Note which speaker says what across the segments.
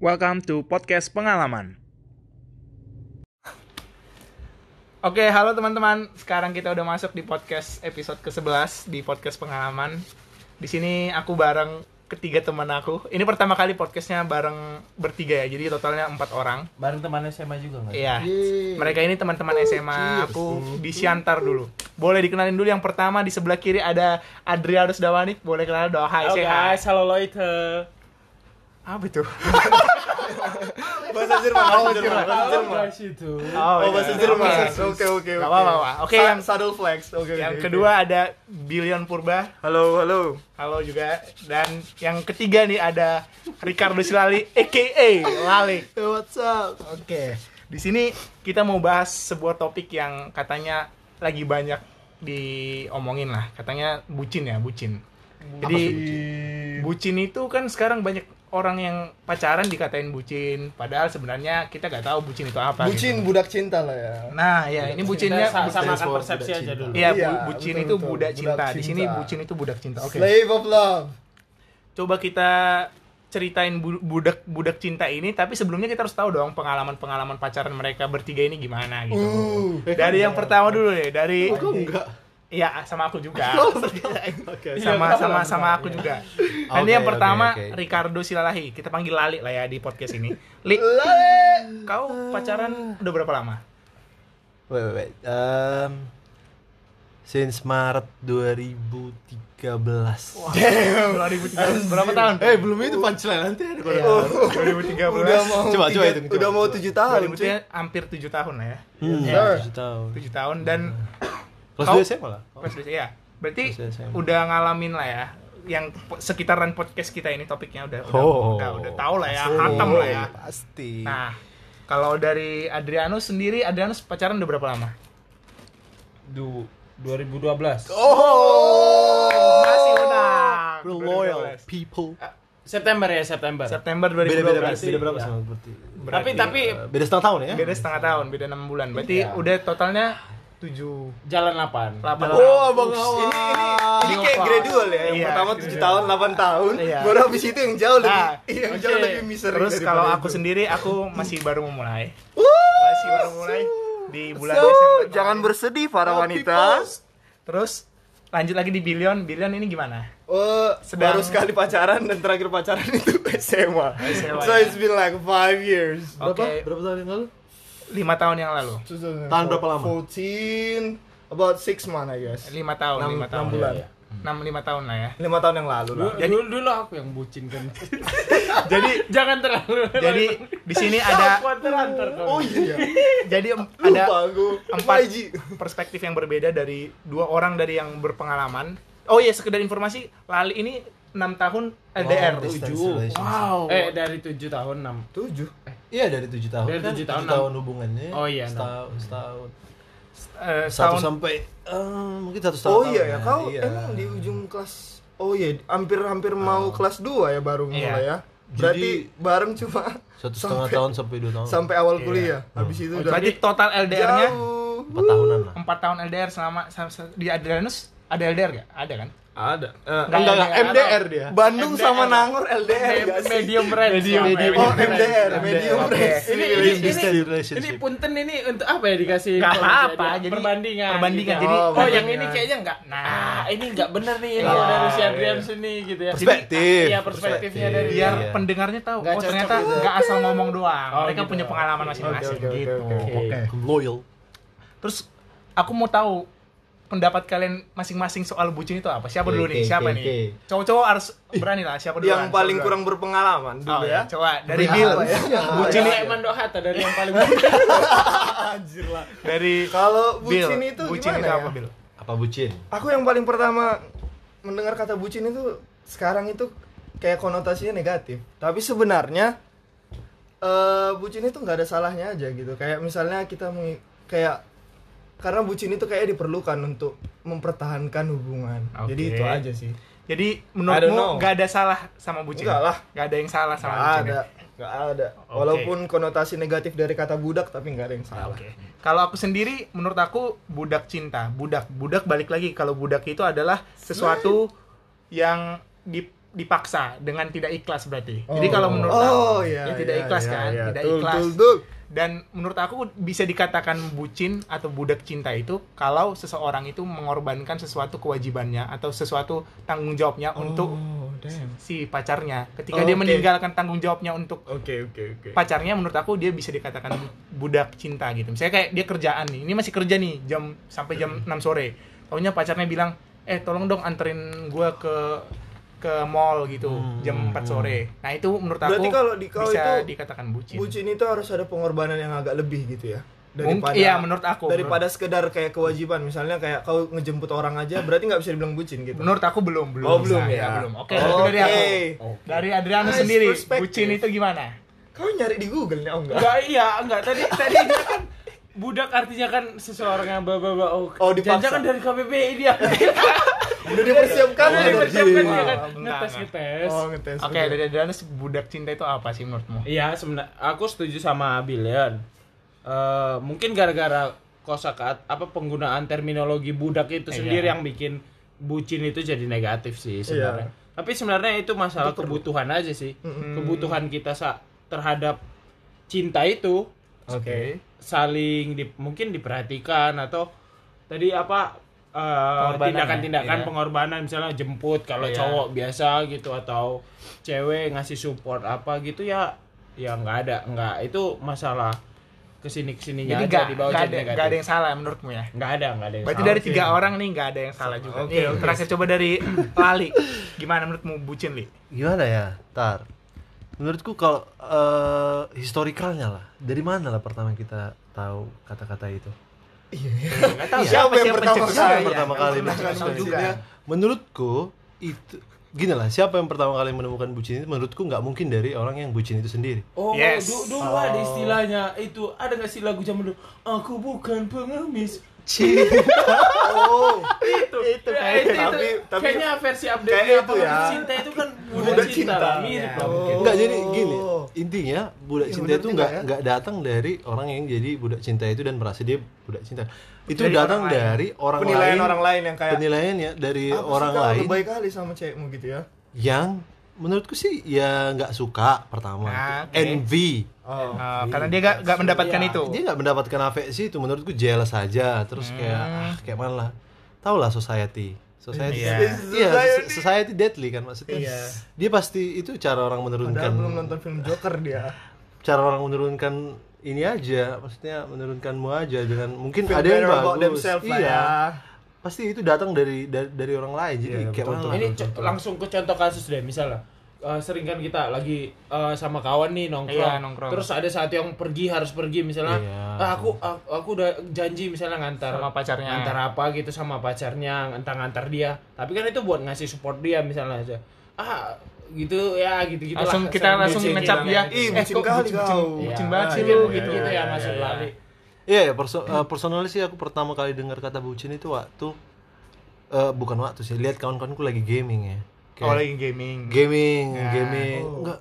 Speaker 1: Welcome to podcast pengalaman. Oke, halo teman-teman. Sekarang kita udah masuk di podcast episode ke-11 di podcast pengalaman. Di sini aku bareng ketiga teman aku. Ini pertama kali podcastnya bareng bertiga ya. Jadi totalnya empat orang.
Speaker 2: Bareng teman SMA juga nggak?
Speaker 1: Iya. Mereka ini teman-teman SMA aku di Siantar dulu. Boleh dikenalin dulu yang pertama di sebelah kiri ada Adrianus Dawanik. Boleh kenal dong. Hai,
Speaker 2: Halo
Speaker 1: say hi.
Speaker 2: guys, halo Leute.
Speaker 1: Apa itu?
Speaker 3: bahasa Jerman,
Speaker 1: Oh,
Speaker 3: bahasa Jerman, bahasa Jerman.
Speaker 2: itu.
Speaker 1: Oh,
Speaker 3: Oh, bahasa
Speaker 1: iya.
Speaker 3: Jerman.
Speaker 1: Oke.
Speaker 3: Oke, oke,
Speaker 1: Gak
Speaker 3: oke.
Speaker 1: apa-apa. Oke, yang
Speaker 3: saddle flex. Oke,
Speaker 1: yang
Speaker 3: oke,
Speaker 1: kedua
Speaker 3: oke.
Speaker 1: ada Billion Purba.
Speaker 3: Halo, halo.
Speaker 1: Halo juga. Dan yang ketiga nih ada Ricardo Silali aka Lalik.
Speaker 3: Hey, what's up?
Speaker 1: Oke. Di sini kita mau bahas sebuah topik yang katanya lagi banyak diomongin lah. Katanya bucin ya, bucin. Jadi bucin itu kan sekarang banyak orang yang pacaran dikatain bucin, padahal sebenarnya kita nggak tahu bucin itu apa.
Speaker 3: Bucin
Speaker 1: gitu.
Speaker 3: budak cinta lah ya.
Speaker 1: Nah, ya ini bucinnya
Speaker 2: Kita sa- samakan
Speaker 3: budak
Speaker 2: persepsi
Speaker 3: cinta.
Speaker 2: aja dulu.
Speaker 1: Iya,
Speaker 3: Iya,
Speaker 1: bu- bucin
Speaker 3: betul,
Speaker 1: itu
Speaker 3: betul.
Speaker 1: budak cinta.
Speaker 3: Budak
Speaker 1: Di sini
Speaker 3: cinta.
Speaker 1: bucin itu budak cinta. Oke.
Speaker 3: Slave of love.
Speaker 1: Coba kita ceritain bu- budak budak cinta ini, tapi sebelumnya kita harus tahu dong pengalaman-pengalaman pacaran mereka bertiga ini gimana gitu.
Speaker 3: Uh.
Speaker 1: Dari yang pertama dulu deh, dari
Speaker 3: Kok enggak?
Speaker 1: Iya, sama aku juga.
Speaker 3: Oke.
Speaker 1: sama sama sama aku juga. Nanti
Speaker 4: Oke,
Speaker 1: yang pertama
Speaker 4: oke, oke.
Speaker 1: Ricardo Silalahi. Kita panggil Lali lah ya di podcast ini. Li,
Speaker 3: Lale.
Speaker 1: kau pacaran udah berapa lama?
Speaker 4: Wait, wait, wait. Um, since Maret 2013.
Speaker 1: 2013. Berapa tahun?
Speaker 4: Eh, belum itu punchline nanti ada
Speaker 1: Iya,
Speaker 4: kode.
Speaker 1: 2013.
Speaker 3: Udah mau
Speaker 4: Coba, coba coba.
Speaker 3: Udah mau tujuh tahun, cuy.
Speaker 1: 2013 hampir 7 tahun lah ya.
Speaker 4: Hmm,
Speaker 3: Sir.
Speaker 4: tujuh tahun.
Speaker 1: 7 tahun dan
Speaker 4: Kelas
Speaker 1: Kau-
Speaker 4: 2 SMA lah.
Speaker 1: Pas bisa ya. Berarti
Speaker 4: Pas SMA.
Speaker 1: udah ngalamin lah ya yang sekitaran podcast kita ini topiknya udah udah
Speaker 4: Oh.
Speaker 1: udah, udah tahu lah ya, hatam lah ya.
Speaker 4: Pasti.
Speaker 1: Nah, kalau dari Adrianus sendiri, Adrianus pacaran udah berapa lama?
Speaker 2: Du 2012.
Speaker 3: Oh.
Speaker 1: Masih menang.
Speaker 4: Real loyal
Speaker 1: 2012.
Speaker 4: people.
Speaker 2: September ya, September.
Speaker 1: September 2012.
Speaker 4: Beda-beda beda,
Speaker 2: berarti,
Speaker 4: berapa
Speaker 2: iya.
Speaker 4: sama berarti?
Speaker 1: Berarti,
Speaker 2: Tapi tapi
Speaker 4: Eh, beda setengah tahun ya?
Speaker 1: beda setengah tahun, beda 6 bulan. Berarti
Speaker 2: Iya.
Speaker 1: udah totalnya 7
Speaker 2: jalan 8.
Speaker 1: 8
Speaker 3: Oh, abang awal. Ini, ini, ini kayak gradual ya. Yang
Speaker 1: Iya,
Speaker 3: pertama. 7 tahun, 8 tahun.
Speaker 1: Iya.
Speaker 3: Baru habis itu yang jauh lebih
Speaker 1: Nah,
Speaker 3: yang
Speaker 1: oke.
Speaker 3: jauh lebih misery
Speaker 1: Terus kalau aku
Speaker 3: itu.
Speaker 1: sendiri, aku masih baru memulai. Masih baru mulai di bulan
Speaker 3: So,
Speaker 1: Desember.
Speaker 3: jangan
Speaker 1: kemarin.
Speaker 3: bersedih para wanita.
Speaker 1: Terus lanjut lagi di Billion. Billion ini gimana?
Speaker 3: Oh,
Speaker 1: Sedang-
Speaker 3: baru sekali pacaran dan terakhir pacaran itu SMA.
Speaker 1: SMA,
Speaker 3: so
Speaker 1: ya.
Speaker 3: it's been like five years.
Speaker 1: Oke.
Speaker 4: Berapa? Berapa tahun yang lalu?
Speaker 1: Lima tahun yang lalu.
Speaker 4: Tahan berapa lama?
Speaker 3: 14, about six months I guess.
Speaker 1: Lima tahun,
Speaker 3: Enam-
Speaker 1: lima
Speaker 3: enam
Speaker 1: tahun.
Speaker 3: bulan.
Speaker 1: Iya, iya. Enam lima tahun lah ya.
Speaker 3: Lima tahun yang lalu lah.
Speaker 2: Dulu, dulu, dulu aku yang bucin kan.
Speaker 1: Jadi
Speaker 2: Jangan terlalu.
Speaker 1: jadi di sini ada
Speaker 3: Oh iya.
Speaker 1: jadi ada empat
Speaker 3: YG.
Speaker 1: perspektif yang berbeda dari dua orang dari yang berpengalaman. Oh iya, sekedar informasi, Lali ini 6 tahun LDR.
Speaker 4: Oh,
Speaker 2: tujuh.
Speaker 4: relationship.
Speaker 1: wow.
Speaker 2: Eh dari 7 tahun 6.
Speaker 3: Tujuh.
Speaker 4: Iya dari 7 tahun.
Speaker 2: Dari
Speaker 4: kan
Speaker 2: tujuh
Speaker 4: tujuh
Speaker 2: tahun,
Speaker 4: tahun, hubungannya.
Speaker 2: Oh, iya.
Speaker 4: Setahun, setahun.
Speaker 1: Eh,
Speaker 4: Satu
Speaker 1: setahun
Speaker 4: sampai eh, mungkin satu setengah
Speaker 3: Oh
Speaker 4: tahun
Speaker 3: iya ya, kau
Speaker 4: Iya.
Speaker 3: emang di ujung kelas Oh iya, hampir-hampir mau kelas 2 ya baru
Speaker 1: Iya.
Speaker 3: mulai ya. Berarti
Speaker 4: Jadi-
Speaker 3: bareng cuma
Speaker 4: Satu setengah
Speaker 3: sampai-
Speaker 4: tahun sampai dua tahun.
Speaker 3: sampai awal
Speaker 1: Iya.
Speaker 3: kuliah. Habis itu udah
Speaker 1: berarti total LDR-nya
Speaker 3: jauh.
Speaker 4: Empat tahunan lah.
Speaker 1: 4 tahun LDR selama sam- di Adrianus ada LDR gak? Ada kan?
Speaker 3: Ada. Eh,
Speaker 1: Nggak,
Speaker 3: enggak, enggak,
Speaker 1: nggak,
Speaker 3: MDR dia. Bandung
Speaker 1: MDR.
Speaker 3: sama Nangor LDR
Speaker 2: Me-
Speaker 3: gak sih?
Speaker 2: medium range.
Speaker 1: Medium, medium.
Speaker 3: Oh. MDR, medium range.
Speaker 2: Ini ini ini, ini punten ini untuk apa ya dikasih
Speaker 1: Nggak
Speaker 2: informasi
Speaker 1: apa,
Speaker 2: aja?
Speaker 1: jadi
Speaker 2: perbandingan.
Speaker 1: perbandingan.
Speaker 2: gitu.
Speaker 1: Jadi
Speaker 2: oh,
Speaker 3: perbandingan.
Speaker 2: yang ini kayaknya enggak.
Speaker 1: Nah.
Speaker 2: Nah, ini enggak bener nih ini
Speaker 1: Iya,
Speaker 2: dari si
Speaker 1: iya.
Speaker 2: Adrian sini gitu ya.
Speaker 4: Perspektif.
Speaker 2: Iya, perspektifnya
Speaker 4: Perspektif.
Speaker 2: dari
Speaker 1: Biar
Speaker 4: Iya.
Speaker 1: pendengarnya tahu, oh ternyata
Speaker 2: gitu.
Speaker 1: nggak asal ngomong doang.
Speaker 2: Oh,
Speaker 1: Mereka
Speaker 2: gitu.
Speaker 1: punya pengalaman masing-masing gitu.
Speaker 3: Oke.
Speaker 4: Loyal.
Speaker 1: Terus aku mau tahu pendapat kalian masing-masing soal bucin itu apa? Siapa
Speaker 4: Oke,
Speaker 1: dulu nih? Siapa
Speaker 4: oke,
Speaker 1: nih?
Speaker 4: oke.
Speaker 1: Cowok-cowok harus berani lah. Siapa dulu?
Speaker 3: Yang paling kurang berpengalaman
Speaker 1: Oh,
Speaker 3: dulu
Speaker 1: ya.
Speaker 3: ya.
Speaker 1: Coba dari Bill.
Speaker 3: ya?
Speaker 1: Bucin
Speaker 2: Ini
Speaker 1: ini
Speaker 2: Eman Dohata dari yang paling
Speaker 3: Anjir lah.
Speaker 1: dari
Speaker 3: Kalau
Speaker 1: Bill.
Speaker 3: bucin itu
Speaker 1: bucin
Speaker 3: gimana
Speaker 1: itu
Speaker 3: ya?
Speaker 1: apa, Bill?
Speaker 4: Apa bucin?
Speaker 3: Aku yang paling pertama mendengar kata bucin itu sekarang itu kayak konotasinya negatif. Tapi sebenarnya eh bucin itu nggak ada salahnya aja gitu. Kayak misalnya kita kayak karena bucin itu kayak diperlukan untuk mempertahankan hubungan. Jadi
Speaker 1: Oke.
Speaker 3: itu aja sih.
Speaker 1: Jadi menurutmu nggak ada salah sama bucin?
Speaker 3: Nggak lah.
Speaker 1: Nggak ada yang salah sama
Speaker 3: Nggak
Speaker 1: bucin.
Speaker 3: ada,
Speaker 1: ya?
Speaker 3: nggak ada.
Speaker 1: Oke.
Speaker 3: Walaupun konotasi negatif dari kata budak tapi nggak ada yang salah.
Speaker 1: Oke. Kalau aku sendiri, menurut aku budak cinta, budak, budak balik lagi. Kalau budak itu adalah sesuatu yang di dipaksa dengan tidak ikhlas berarti. Jadi kalau menurut
Speaker 3: Oh,
Speaker 1: aku
Speaker 3: iya,
Speaker 1: ya tidak
Speaker 3: iya,
Speaker 1: ikhlas
Speaker 3: iya,
Speaker 1: kan,
Speaker 3: iya.
Speaker 1: tidak
Speaker 3: Tul,
Speaker 1: ikhlas.
Speaker 3: tul, tul.
Speaker 1: Dan menurut aku bisa dikatakan bucin atau budak cinta itu kalau seseorang itu mengorbankan sesuatu kewajibannya atau sesuatu tanggung jawabnya untuk
Speaker 3: Oh, damn.
Speaker 1: si pacarnya. Ketika
Speaker 3: Oh,
Speaker 1: dia meninggalkan tanggung jawabnya untuk
Speaker 3: Oke, oke, oke.
Speaker 1: pacarnya menurut aku dia bisa dikatakan bu- budak cinta gitu. Misalnya kayak dia kerjaan nih, ini masih kerja nih jam sampai jam 6 sore. Taunya pacarnya bilang, "Eh, tolong dong anterin gua ke ke mall gitu jam 4 sore." Nah, itu menurut aku
Speaker 3: Berarti kalau di kau
Speaker 1: bisa
Speaker 3: itu
Speaker 1: dikatakan bucin.
Speaker 3: Bucin itu harus ada pengorbanan yang agak lebih gitu ya.
Speaker 1: Mungkin- iya, menurut aku.
Speaker 3: Daripada sekedar kayak kewajiban, misalnya kayak kau ngejemput orang aja, berarti nggak bisa dibilang bucin gitu.
Speaker 1: Menurut aku belum, belum.
Speaker 3: Oh,
Speaker 1: bisa.
Speaker 3: belum ya?
Speaker 1: belum. Oke, itu dari aku.
Speaker 3: Oke.
Speaker 1: Dari Adriano
Speaker 3: Nice
Speaker 1: sendiri, bucin itu gimana?
Speaker 3: Kau nyari di Google nih, oh enggak?
Speaker 2: Enggak, iya, enggak. Tadi tadi dia kan budak artinya kan seseorang yang bawa bawa oh,
Speaker 3: Oh, dipaksa.
Speaker 2: jangan dari KBBI dia.
Speaker 3: Udah dipersiapkan
Speaker 2: Udah dipersiapkan
Speaker 1: Wah,
Speaker 2: kan ngetes ngetes.
Speaker 3: Oh, ngetes.
Speaker 1: Oke, dari budak cinta itu apa sih menurutmu?
Speaker 2: Iya, sebenarnya aku setuju sama Billion. Eh, mungkin gara-gara kosakata apa penggunaan terminologi budak itu
Speaker 1: Iya.
Speaker 2: sendiri yang bikin bucin itu jadi negatif sih sebenarnya. Tapi sebenarnya itu masalah kebutuhan aja sih. Kebutuhan kita sa terhadap cinta itu
Speaker 1: Oke.
Speaker 2: saling di, mungkin diperhatikan atau tadi apa eh,
Speaker 1: Pengorbanan
Speaker 2: tindakan-tindakan
Speaker 1: ya, iya.
Speaker 2: pengorbanan misalnya jemput kalau
Speaker 1: Iya.
Speaker 2: cowok biasa gitu atau cewek ngasih support apa gitu ya ya nggak ada nggak itu masalah ke sini ke sininya
Speaker 1: Jadi
Speaker 2: aja
Speaker 1: gak,
Speaker 2: di bawah
Speaker 1: gak
Speaker 2: jadi
Speaker 1: ada,
Speaker 2: negatif
Speaker 1: gak ada yang salah menurutmu ya?
Speaker 2: nggak ada nggak ada yang
Speaker 1: Berarti
Speaker 2: salah.
Speaker 1: dari tiga orang nih nggak ada yang salah juga.
Speaker 3: Oke,
Speaker 1: Nih,
Speaker 3: oke.
Speaker 1: Terakhir coba dari Lali. Gimana menurutmu bucin li?
Speaker 4: Gimana ya? Tar. Menurutku kalau eh, historikalnya lah. Dari mana lah pertama kita tahu kata-kata itu?
Speaker 1: Nggak tahu
Speaker 3: Siapa yang pertama kali?
Speaker 1: ya.
Speaker 4: pertama kali
Speaker 1: juga.
Speaker 4: itu? Menurutku itu gini lah, siapa yang pertama kali menemukan bucin itu menurutku nggak mungkin dari orang yang bucin itu sendiri.
Speaker 2: Oh,
Speaker 1: Yes.
Speaker 2: du- dulu ada istilahnya itu ada nggak sih lagu zaman dulu? Aku bukan pengemis.
Speaker 3: Oh,
Speaker 2: itu
Speaker 3: Itu
Speaker 2: Ya,
Speaker 3: kayak-
Speaker 2: itu,
Speaker 3: tapi-
Speaker 2: itu.
Speaker 3: tapi-
Speaker 2: kayaknya versi update
Speaker 3: kayak itu ya.
Speaker 2: cinta itu kan budak, cinta,
Speaker 3: cinta.
Speaker 2: lah mirip
Speaker 1: Ya.
Speaker 2: lah.
Speaker 3: Oh.
Speaker 4: Enggak jadi gini, intinya budak
Speaker 3: Iya,
Speaker 4: cinta
Speaker 3: bener
Speaker 4: itu nggak
Speaker 3: ya.
Speaker 4: nggak datang dari orang yang jadi budak cinta itu dan merasa dia budak cinta. Itu
Speaker 1: Dari
Speaker 4: datang
Speaker 1: orang lain.
Speaker 4: dari orang
Speaker 3: penilaian
Speaker 4: lain.
Speaker 3: orang lain yang kayak
Speaker 4: penilaiannya dari
Speaker 3: "Apa sih
Speaker 4: orang
Speaker 3: kau
Speaker 4: lain
Speaker 3: lebay kali sama cewekmu gitu ya.
Speaker 4: yang menurutku sih ya nggak suka pertama,
Speaker 1: Ah, oke.
Speaker 4: envy.
Speaker 3: Oh.
Speaker 1: Uh, karena dia gak, gak mendapatkan
Speaker 2: Iya.
Speaker 1: itu.
Speaker 4: Dia nggak mendapatkan afeksi itu menurutku jealous aja. Terus kayak ah, kayak mana lah. Tau lah society. Society,
Speaker 1: Iya.
Speaker 4: iya,
Speaker 3: Society.
Speaker 4: society deadly kan maksudnya.
Speaker 1: Iya.
Speaker 4: Dia pasti itu cara orang
Speaker 3: Padahal
Speaker 4: menurunkan
Speaker 3: belum nonton film Joker dia.
Speaker 4: cara orang menurunkan ini aja, maksudnya menurunkanmu aja dengan mungkin
Speaker 3: Feel
Speaker 4: ada yang bagus. iya.
Speaker 3: ya.
Speaker 4: Pasti itu datang dari dari, dari orang lain. Jadi
Speaker 3: Iya,
Speaker 4: kayak
Speaker 3: betul, betul.
Speaker 2: Ini co- langsung ke contoh kasus deh misalnya. Eh, sering kan kita lagi eh, sama kawan nih nongkrong.
Speaker 1: Iya, nongkrong.
Speaker 2: Terus ada saat yang pergi harus pergi misalnya.
Speaker 4: Iya.
Speaker 2: "Ah, aku, aku aku udah janji misalnya ngantar
Speaker 1: Sama pacarnya.
Speaker 2: Ngantar apa gitu sama pacarnya, ngantar-ngantar dia. Tapi kan itu buat ngasih support dia misalnya aja. Ah, gitu ya gitu-gitu
Speaker 1: langsung
Speaker 2: lah.
Speaker 1: kita
Speaker 2: Sering
Speaker 1: langsung ngecap
Speaker 2: gitu.
Speaker 1: dia.
Speaker 3: Ih,
Speaker 1: eh,
Speaker 3: bucin
Speaker 1: kok
Speaker 3: kali kau.
Speaker 1: bucin,
Speaker 2: Iya,
Speaker 1: banget sih
Speaker 2: iya,
Speaker 1: lu
Speaker 2: iya,
Speaker 1: gitu.
Speaker 2: gitu ya
Speaker 1: iya,
Speaker 2: maksud
Speaker 1: iya.
Speaker 2: Lali.
Speaker 4: Ya, perso eh, personally sih aku pertama kali dengar kata bucin itu waktu eh, bukan waktu sih, lihat kawan-kawanku lagi gaming ya.
Speaker 1: Oh, lagi gaming.
Speaker 4: gaming,
Speaker 1: Nah.
Speaker 4: gaming.
Speaker 3: Oh.
Speaker 4: Enggak.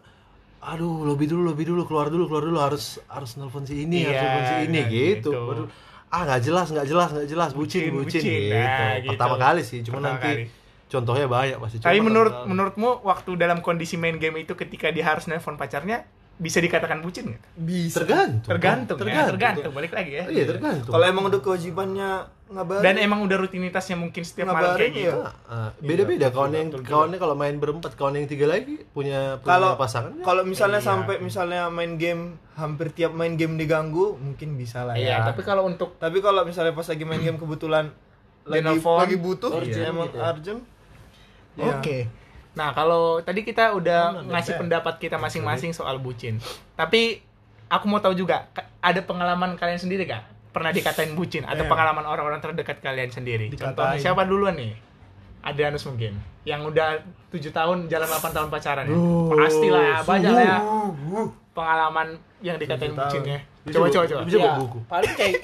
Speaker 4: Aduh, lobby dulu, lobby dulu, keluar dulu, keluar dulu harus harus nelpon si ini, harus
Speaker 1: Iya,
Speaker 4: nelpon si ini
Speaker 1: nah,
Speaker 4: gitu.
Speaker 1: gitu.
Speaker 4: Baru ah nggak jelas, nggak jelas, nggak jelas, bucin,
Speaker 1: Bucin,
Speaker 4: bucin,
Speaker 1: bucin.
Speaker 4: gitu.
Speaker 1: Nah, gitu.
Speaker 4: Pertama kali sih, cuma
Speaker 1: Pertama
Speaker 4: nanti
Speaker 1: kali.
Speaker 4: contohnya banyak pasti.
Speaker 1: Tapi menurut
Speaker 4: kali.
Speaker 1: menurutmu waktu dalam kondisi main game itu ketika dia harus nelpon pacarnya bisa dikatakan bucin nggak?
Speaker 3: Bisa.
Speaker 4: tergantung.
Speaker 1: Tergantung, ya,
Speaker 4: tergantung.
Speaker 1: tergantung. Balik lagi ya.
Speaker 4: Iya, tergantung.
Speaker 3: Kalau emang udah kewajibannya ngabarin.
Speaker 1: Dan emang udah rutinitasnya mungkin setiap malam
Speaker 3: Ngabarin,
Speaker 1: kayak gitu.
Speaker 3: iya.
Speaker 4: Ah, ah, beda-beda kawan yang kawannya kalau main berempat, kawan yang tiga lagi punya punya
Speaker 3: kalau
Speaker 4: pasangan. ya.
Speaker 3: kalau misalnya
Speaker 1: Iya.
Speaker 3: sampai misalnya main game hampir tiap main game diganggu mungkin bisa lah
Speaker 1: Iya,
Speaker 3: ya
Speaker 1: tapi kalau untuk
Speaker 3: tapi kalau misalnya pas lagi main game kebetulan lagi lagi butuh
Speaker 2: urgent
Speaker 3: emang
Speaker 2: gitu ya.
Speaker 3: urgent
Speaker 1: Oke.
Speaker 3: ya.
Speaker 1: Nah, kalau tadi kita udah ngasih pendapat kita masing-masing soal bucin. Tapi aku mau tahu juga, ada pengalaman kalian sendiri gak? Pernah dikatain bucin atau
Speaker 3: Damn.
Speaker 1: pengalaman orang-orang terdekat kalian sendiri? Contohnya siapa duluan nih? Adrianus mungkin. Yang udah 7 tahun, jalan 8 tahun pacaran ya.
Speaker 3: Uh,
Speaker 1: Pastilah ya, banyak lah ya pengalaman yang dikatain
Speaker 3: Tujuh
Speaker 1: bucin ya.
Speaker 4: Bisa
Speaker 1: Coba coba coba.
Speaker 4: bisa bawa buku.
Speaker 2: Paling kayak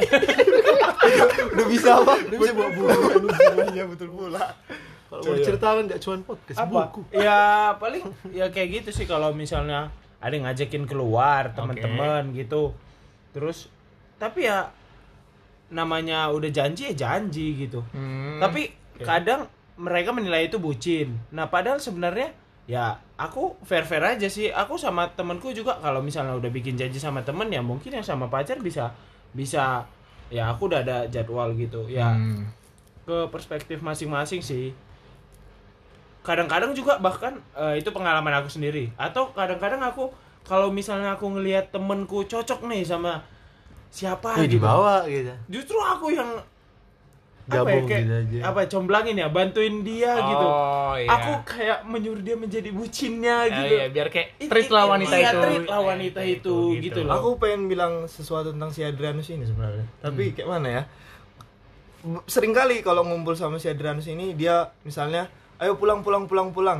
Speaker 3: udah bisa apa
Speaker 4: Dia bisa bawa buku.
Speaker 3: iya betul pula
Speaker 4: Kalau mau diceritakan nggak cuma podcast,
Speaker 2: apa?
Speaker 4: buku.
Speaker 2: Ya paling ya kayak gitu sih kalau misalnya ada yang ngajakin keluar teman-teman gitu. Terus tapi ya namanya udah janji ya janji gitu.
Speaker 1: Hmm.
Speaker 2: Tapi kadang mereka menilai itu bucin. Nah, padahal sebenarnya ya aku fair fair aja sih aku sama temenku juga kalau misalnya udah bikin janji sama temen ya mungkin yang sama pacar bisa bisa ya aku udah ada jadwal gitu ya
Speaker 1: Hmm.
Speaker 2: ke perspektif masing-masing sih kadang-kadang juga bahkan eh, itu pengalaman aku sendiri atau kadang-kadang aku kalau misalnya aku ngelihat temenku cocok nih sama siapa
Speaker 4: Eh,
Speaker 2: gitu,
Speaker 4: dibawa gitu
Speaker 2: justru aku yang apa ya,
Speaker 4: Gabung
Speaker 2: kayak,
Speaker 4: gitu aja.
Speaker 2: apa comblangin ya bantuin dia gitu
Speaker 1: Oh, iya.
Speaker 2: aku kayak menyuruh dia menjadi bucinnya
Speaker 1: Ya,
Speaker 2: gitu
Speaker 1: iya, biar kayak treat lah wanita
Speaker 2: iya,
Speaker 1: itu.
Speaker 2: treat lah wanita
Speaker 1: Eh,
Speaker 2: itu, gitu loh.
Speaker 3: Aku pengen bilang sesuatu tentang si Adrianus ini sebenarnya. Tapi kayak mana ya? B- Seringkali kalau ngumpul sama si Adrianus ini dia misalnya, ayo pulang pulang pulang pulang.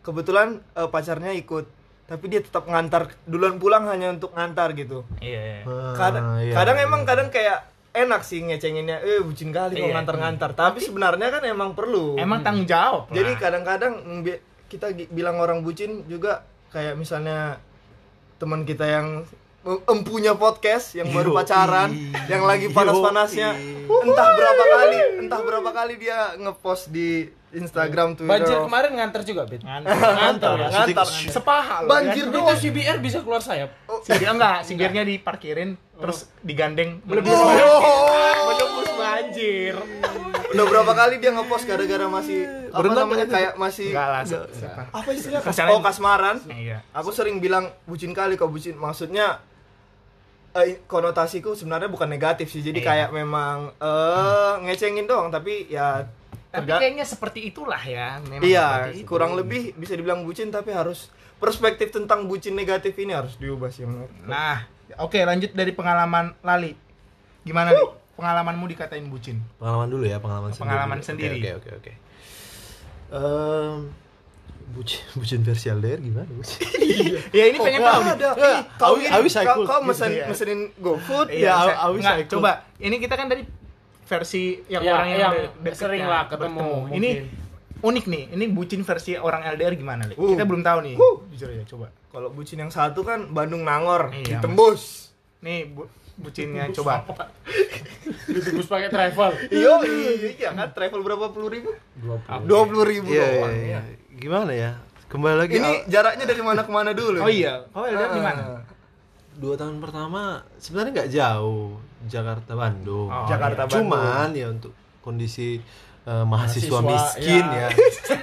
Speaker 3: Kebetulan eh, pacarnya ikut, tapi dia tetap ngantar duluan pulang hanya untuk ngantar gitu.
Speaker 1: Iya. iya.
Speaker 3: Kadang,
Speaker 4: Ah, iya,
Speaker 3: kadang
Speaker 4: iya.
Speaker 3: emang kadang kayak enak sih ngecenginnya, eh bucin kali kok
Speaker 1: Iya.
Speaker 3: ngantar-ngantar. Tapi sebenarnya kan emang perlu.
Speaker 1: Emang tanggung jawab.
Speaker 3: Jadi
Speaker 1: lah.
Speaker 3: kadang-kadang bi- kita bilang orang bucin juga kayak misalnya teman kita yang empunya podcast yang baru
Speaker 4: Yoi.
Speaker 3: pacaran, yang lagi panas-panasnya, entah berapa kali, entah berapa kali dia ngepost di Instagram Twitter.
Speaker 2: banjir kemarin nganter juga bet
Speaker 1: ngantar,
Speaker 3: Ngantar,
Speaker 1: ya.
Speaker 3: ngantar.
Speaker 1: Sepaha loh.
Speaker 3: Banjir
Speaker 1: ya.
Speaker 2: itu si BR bisa keluar sayap
Speaker 1: Si biar enggak, si diparkirin terus digandeng banjir.
Speaker 3: Oh,
Speaker 1: Menembus banjir.
Speaker 3: udah berapa kali dia ngepost gara-gara masih apa
Speaker 4: Berenang
Speaker 3: namanya kayak masih
Speaker 1: Enggak lah.
Speaker 3: apa istilahnya? Oh, kasmaran.
Speaker 1: Iya.
Speaker 3: Aku sering bilang bucin kali kok bucin. Maksudnya eh, konotasiku sebenarnya bukan negatif sih. Jadi
Speaker 1: Iya.
Speaker 3: kayak memang eh ngecengin doang tapi ya
Speaker 1: Tapi
Speaker 3: terga-
Speaker 1: kayaknya seperti itulah ya. Memang
Speaker 3: iya,
Speaker 1: seperti itu.
Speaker 3: kurang lebih bisa dibilang bucin tapi harus perspektif tentang bucin negatif ini harus diubah sih menurut.
Speaker 1: Nah, oke lanjut dari pengalaman Lali. Gimana nih pengalamanmu dikatain bucin?
Speaker 4: pengalaman dulu ya pengalaman sendiri
Speaker 1: Pengalaman
Speaker 4: Oke,
Speaker 1: sendiri.
Speaker 4: oke oke oke Em, bucin bucin versi LDR gimana bucin
Speaker 1: Ya ini pengen tahu. nih.
Speaker 3: ada.
Speaker 4: Nggak,
Speaker 3: Kau
Speaker 4: I
Speaker 3: kau, kau mesen
Speaker 1: Iya.
Speaker 3: mesenin GoFood.
Speaker 1: Iya,
Speaker 4: I-
Speaker 1: saya-
Speaker 4: I wish
Speaker 1: nggak,
Speaker 4: I could.
Speaker 1: coba. Ini kita kan dari versi yang
Speaker 2: Ya,
Speaker 1: orang yang,
Speaker 2: sering
Speaker 1: ya,
Speaker 2: lah ketemu,
Speaker 1: Ini unik nih. Ini bucin versi orang LDR gimana, Li?
Speaker 3: Uh.
Speaker 1: Kita belum tahu nih.
Speaker 3: Uh.
Speaker 1: Jujur ya, coba.
Speaker 3: Kalau bucin yang satu kan Bandung Nangor,
Speaker 1: Iya,
Speaker 3: ditembus.
Speaker 1: Nih bu- bucinnya coba.
Speaker 2: ditebus pakai travel
Speaker 3: Iya, iya, iya kan travel berapa puluh ribu? Dua puluh ribu
Speaker 4: Iya,
Speaker 3: doang.
Speaker 4: iya, iya. Gimana ya? Kembali lagi
Speaker 3: Ini
Speaker 4: al-
Speaker 3: jaraknya dari mana ke mana dulu?
Speaker 1: Oh iya, kau LDR di mana?
Speaker 3: Ah.
Speaker 4: dua tahun pertama sebenarnya nggak jauh Jakarta Bandung.
Speaker 1: Oh,
Speaker 3: Jakarta Bandung.
Speaker 4: Cuman ya untuk kondisi eh, mahasiswa,
Speaker 2: Mahasiswa,
Speaker 4: miskin
Speaker 2: ya.
Speaker 4: ya.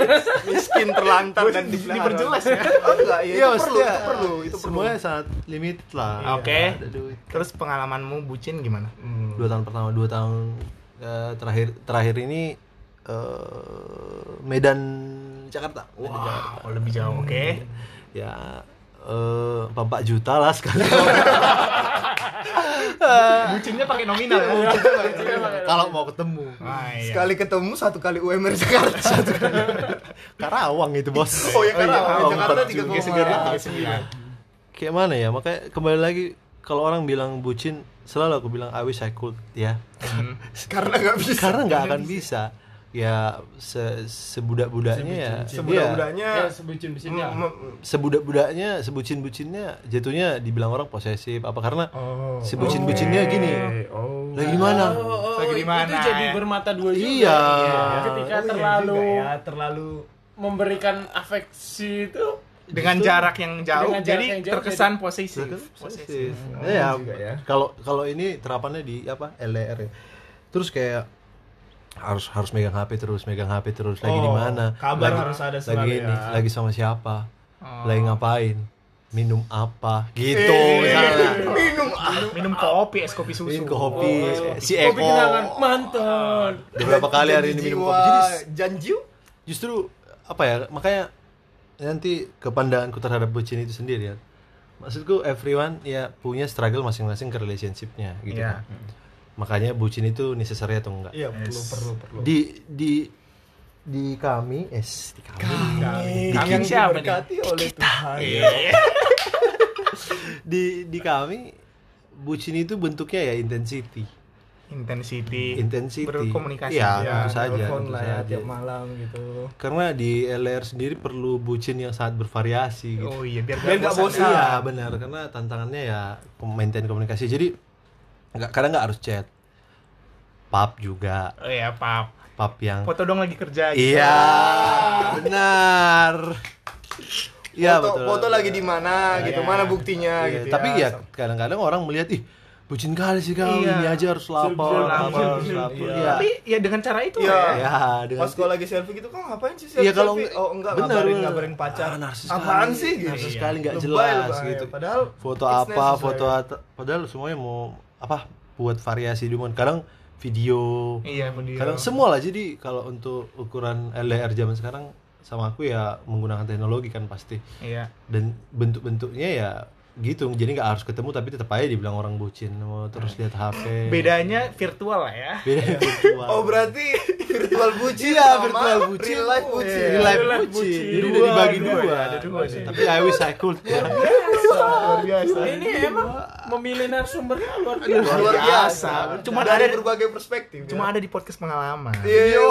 Speaker 3: miskin terlantar dan
Speaker 1: berjelas ya.
Speaker 3: Oh enggak, iya,
Speaker 4: Iya,
Speaker 3: itu perlu, itu perlu, itu perlu.
Speaker 4: semuanya sangat limited lah.
Speaker 1: Oke.
Speaker 4: Ada duit.
Speaker 1: Terus pengalamanmu bucin gimana?
Speaker 3: Hmm.
Speaker 4: Dua tahun pertama, dua tahun eh, terakhir terakhir ini eh, Medan Jakarta. Jakarta.
Speaker 1: Oh, lebih jauh. Oke.
Speaker 4: Ya eh, 4 juta lah sekali.
Speaker 1: Bucinnya pakai nominal ya.
Speaker 4: Kalau mau ketemu.
Speaker 1: Ah, iya.
Speaker 3: Sekali ketemu satu kali UMR Jakarta. Satu kali.
Speaker 4: Karawang itu bos.
Speaker 3: Oh ya karena
Speaker 4: Oh,
Speaker 3: Jakarta
Speaker 4: juga.
Speaker 3: koma
Speaker 1: Tiga sembilan.
Speaker 4: Kayak mana ya? Makanya kembali lagi kalau orang bilang bucin, selalu aku bilang I wish I could ya.
Speaker 1: Hmm.
Speaker 3: Karena nggak bisa.
Speaker 4: Karena nggak akan bisa. Ya se sebudak-budaknya ya.
Speaker 3: Sebudak-budaknya
Speaker 2: ya sebucin bucinnya
Speaker 3: m- m-
Speaker 4: sebudak-budaknya, sebucin-bucinnya jatuhnya dibilang orang posesif apa karena
Speaker 3: Oh.
Speaker 4: sebucin-bucinnya gini.
Speaker 3: Oh.
Speaker 4: Lagi mana?
Speaker 2: Oh,
Speaker 1: Lagi di mana,
Speaker 2: itu jadi
Speaker 1: ya?
Speaker 2: bermata dua juga
Speaker 4: Iya.
Speaker 2: ketika
Speaker 3: Oh, iya
Speaker 2: terlalu
Speaker 3: juga ya, terlalu
Speaker 2: memberikan afeksi itu
Speaker 1: Dengan jarak yang jauh,
Speaker 2: jarak
Speaker 1: jadi
Speaker 2: yang jauh,
Speaker 1: terkesan posesif.
Speaker 4: Posesif.
Speaker 3: Oh,
Speaker 4: Ya,
Speaker 3: juga ya.
Speaker 4: kalau kalau ini terapannya di apa? LDR ya. Terus kayak harus harus megang HP terus, megang HP terus lagi di
Speaker 3: Oh,
Speaker 4: mana?
Speaker 3: kabar
Speaker 4: lagi,
Speaker 3: harus ada
Speaker 4: lagi
Speaker 3: selalu
Speaker 4: ini,
Speaker 3: ya.
Speaker 4: lagi sama siapa?
Speaker 1: Oh.
Speaker 4: Lagi ngapain? Minum apa? Gitu
Speaker 3: Eh,
Speaker 4: misalnya.
Speaker 3: minum
Speaker 1: Minum kopi, es kopi susu.
Speaker 4: Minum kopi, si
Speaker 2: kopi
Speaker 4: Eko.
Speaker 2: kenangan mantan
Speaker 4: Beberapa kali hari ini minum kopi. Jadi
Speaker 3: janjiu
Speaker 4: justru apa ya? Makanya nanti kepandanganku terhadap bucin itu sendiri ya. Maksudku everyone ya punya struggle masing-masing ke relationshipnya gitu
Speaker 1: Iya.
Speaker 4: kan. Makanya bucin itu necessary atau enggak?
Speaker 3: iya perlu perlu perlu
Speaker 4: Di di di kami, es di kami.
Speaker 1: Kami
Speaker 3: yang
Speaker 1: siapa nih?
Speaker 3: diberkati oleh Tuhan
Speaker 4: Di di kami bucin itu bentuknya ya intensity.
Speaker 1: Intensity.
Speaker 4: Intensity.
Speaker 1: Berkomunikasi.
Speaker 4: Iya,
Speaker 3: ya,
Speaker 4: tentu saja,
Speaker 3: telepon
Speaker 4: tentu
Speaker 3: lah ya
Speaker 4: saja.
Speaker 3: tiap malam gitu
Speaker 4: Karena di LR sendiri perlu bucin yang sangat bervariasi gitu.
Speaker 1: Oh iya, biar
Speaker 3: Biar nggak bosan.
Speaker 4: Iya benar karena tantangannya ya maintain komunikasi. Jadi nggak kadang nggak harus chat, pub juga,
Speaker 1: Oh iya, pap.
Speaker 4: pub yang
Speaker 1: Foto dong lagi kerja. gitu.
Speaker 4: iya benar. Iya,
Speaker 3: foto,
Speaker 4: betul.
Speaker 3: foto lagi di mana gitu,
Speaker 1: Iya.
Speaker 3: mana buktinya
Speaker 4: Iya,
Speaker 3: gitu.
Speaker 4: tapi ya kadang-kadang orang melihat ih bucin kali sih kau
Speaker 1: Iya.
Speaker 4: ini aja harus lapor, lapor, lapor.
Speaker 3: selfie.
Speaker 4: Iya.
Speaker 1: Tapi ya dengan cara itu
Speaker 3: Iya.
Speaker 1: ya.
Speaker 4: Ya, dengan
Speaker 3: Pas kalau lagi selfie gitu, kok ngapain sih selfie?
Speaker 4: Iya, kalau
Speaker 3: oh enggak
Speaker 4: bener,
Speaker 3: ngabarin ngabarin pacar.
Speaker 4: Ah, narsis
Speaker 3: Apaan sih gitu?
Speaker 4: Narsis
Speaker 1: Iya.
Speaker 4: sekali nggak jelas
Speaker 3: lebay.
Speaker 4: gitu.
Speaker 3: Padahal
Speaker 4: Foto apa, foto at- padahal semuanya mau apa buat variasi di Kadang video,
Speaker 1: Iya, video.
Speaker 4: kadang semua lah. Jadi kalau untuk ukuran LDR zaman sekarang sama aku ya menggunakan teknologi kan pasti.
Speaker 1: Iya.
Speaker 4: Dan bentuk-bentuknya ya gitu. Jadi nggak harus ketemu tapi tetap aja dibilang orang bucin. Mau terus lihat HP.
Speaker 1: Bedanya virtual lah ya.
Speaker 4: Beda virtual.
Speaker 3: Oh berarti virtual bucin
Speaker 4: Iya,
Speaker 3: sama
Speaker 4: virtual bucin.
Speaker 3: real life bucin.
Speaker 4: Real life
Speaker 2: Real life
Speaker 4: bucin.
Speaker 2: bucin.
Speaker 4: Jadi
Speaker 1: Dua,
Speaker 4: udah dibagi
Speaker 1: dua,
Speaker 4: dua.
Speaker 1: ya, ada dua sih.
Speaker 4: Tapi I wish I could. ya.
Speaker 1: Luar biasa.
Speaker 2: Ini emang memilih narasumbernya luar biasa.
Speaker 3: Luar biasa.
Speaker 1: Cuma
Speaker 3: dari
Speaker 1: ada-
Speaker 3: berbagai perspektif.
Speaker 1: Cuma
Speaker 3: ya.
Speaker 1: ada di podcast pengalaman.
Speaker 3: Iya.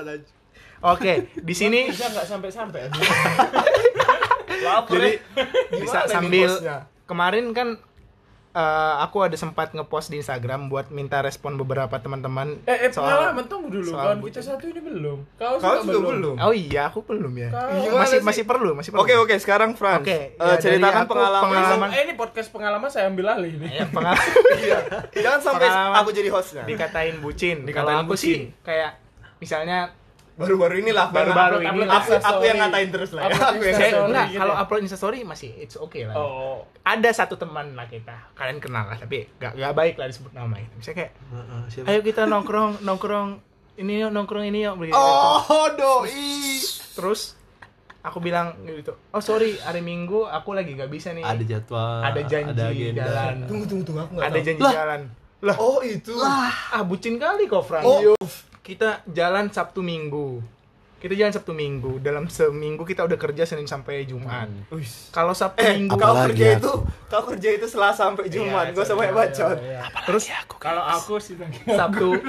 Speaker 4: Ada-
Speaker 1: Oke, di sini
Speaker 2: Bisa nggak sampai-sampai?
Speaker 1: jadi
Speaker 3: Gimana
Speaker 1: bisa sambil kemarin kan eh, aku ada sempat ngepost di Instagram buat minta respon beberapa teman-teman
Speaker 2: Eh, eh
Speaker 1: soal
Speaker 2: pengalaman tunggu dulu.
Speaker 1: soal
Speaker 2: Kawan kita satu ini belum. Kau,
Speaker 3: Kau
Speaker 2: juga,
Speaker 3: juga belum.
Speaker 1: Oh iya, aku belum ya.
Speaker 2: Kau-
Speaker 1: masih
Speaker 3: sih?
Speaker 1: masih perlu, masih perlu.
Speaker 3: Oke oke sekarang Frans.
Speaker 1: Oke,
Speaker 3: Eh,
Speaker 1: ya,
Speaker 3: ceritakan
Speaker 1: aku
Speaker 3: pengalaman.
Speaker 1: pengalaman.
Speaker 2: Eh, ini podcast pengalaman saya ambil alih nih.
Speaker 1: Ya, pengalaman
Speaker 3: Iya. Jangan sampai
Speaker 1: Pengalaman.
Speaker 3: aku jadi hostnya.
Speaker 1: dikatain bucin.
Speaker 3: Dikatain
Speaker 1: Kalau aku
Speaker 3: bucin.
Speaker 1: sih kayak misalnya
Speaker 3: Baru-baru inilah.
Speaker 1: Baru-baru
Speaker 3: Aku-
Speaker 1: ini.
Speaker 3: Aku, aku yang ngatain terus lah. ya.
Speaker 2: Upload
Speaker 3: Aku yang
Speaker 1: saya enggak
Speaker 2: gitu
Speaker 1: kalau
Speaker 2: ya?
Speaker 1: upload Instastory masih it's okay lah.
Speaker 2: Oh.
Speaker 1: Ada satu teman lah kita, kalian kenal lah, tapi gak, gak baik lah disebut nama itu. Misalnya kayak,
Speaker 4: Heeh, siapa?
Speaker 1: ayo kita nongkrong, nongkrong ini yuk, nongkrong ini yuk. begitu.
Speaker 3: Oh, doi.
Speaker 1: Terus aku bilang gitu, oh sorry hari Minggu aku lagi gak bisa nih.
Speaker 4: Ada jadwal,
Speaker 1: Ada janji
Speaker 4: ada agenda.
Speaker 1: jalan.
Speaker 3: Tunggu tunggu tunggu aku nggak
Speaker 1: Ada
Speaker 3: tahu.
Speaker 1: janji
Speaker 4: Lah.
Speaker 1: jalan.
Speaker 3: Oh itu.
Speaker 1: Ah bucin kali kok Frank.
Speaker 3: Oh.
Speaker 1: Kita jalan Sabtu Minggu. Kita jalan Sabtu Minggu. Dalam seminggu kita udah kerja Senin sampai Jumat.
Speaker 3: Wis.
Speaker 1: Kalau Sabtu
Speaker 3: Eh,
Speaker 1: Minggu
Speaker 4: Apalagi
Speaker 3: kerja
Speaker 4: aku.
Speaker 3: itu, kau kerja itu Selasa sampai Jumat.
Speaker 1: Iya,
Speaker 3: Gak usah banyak bacot.
Speaker 1: terus
Speaker 2: Kalau aku sih
Speaker 1: Sabtu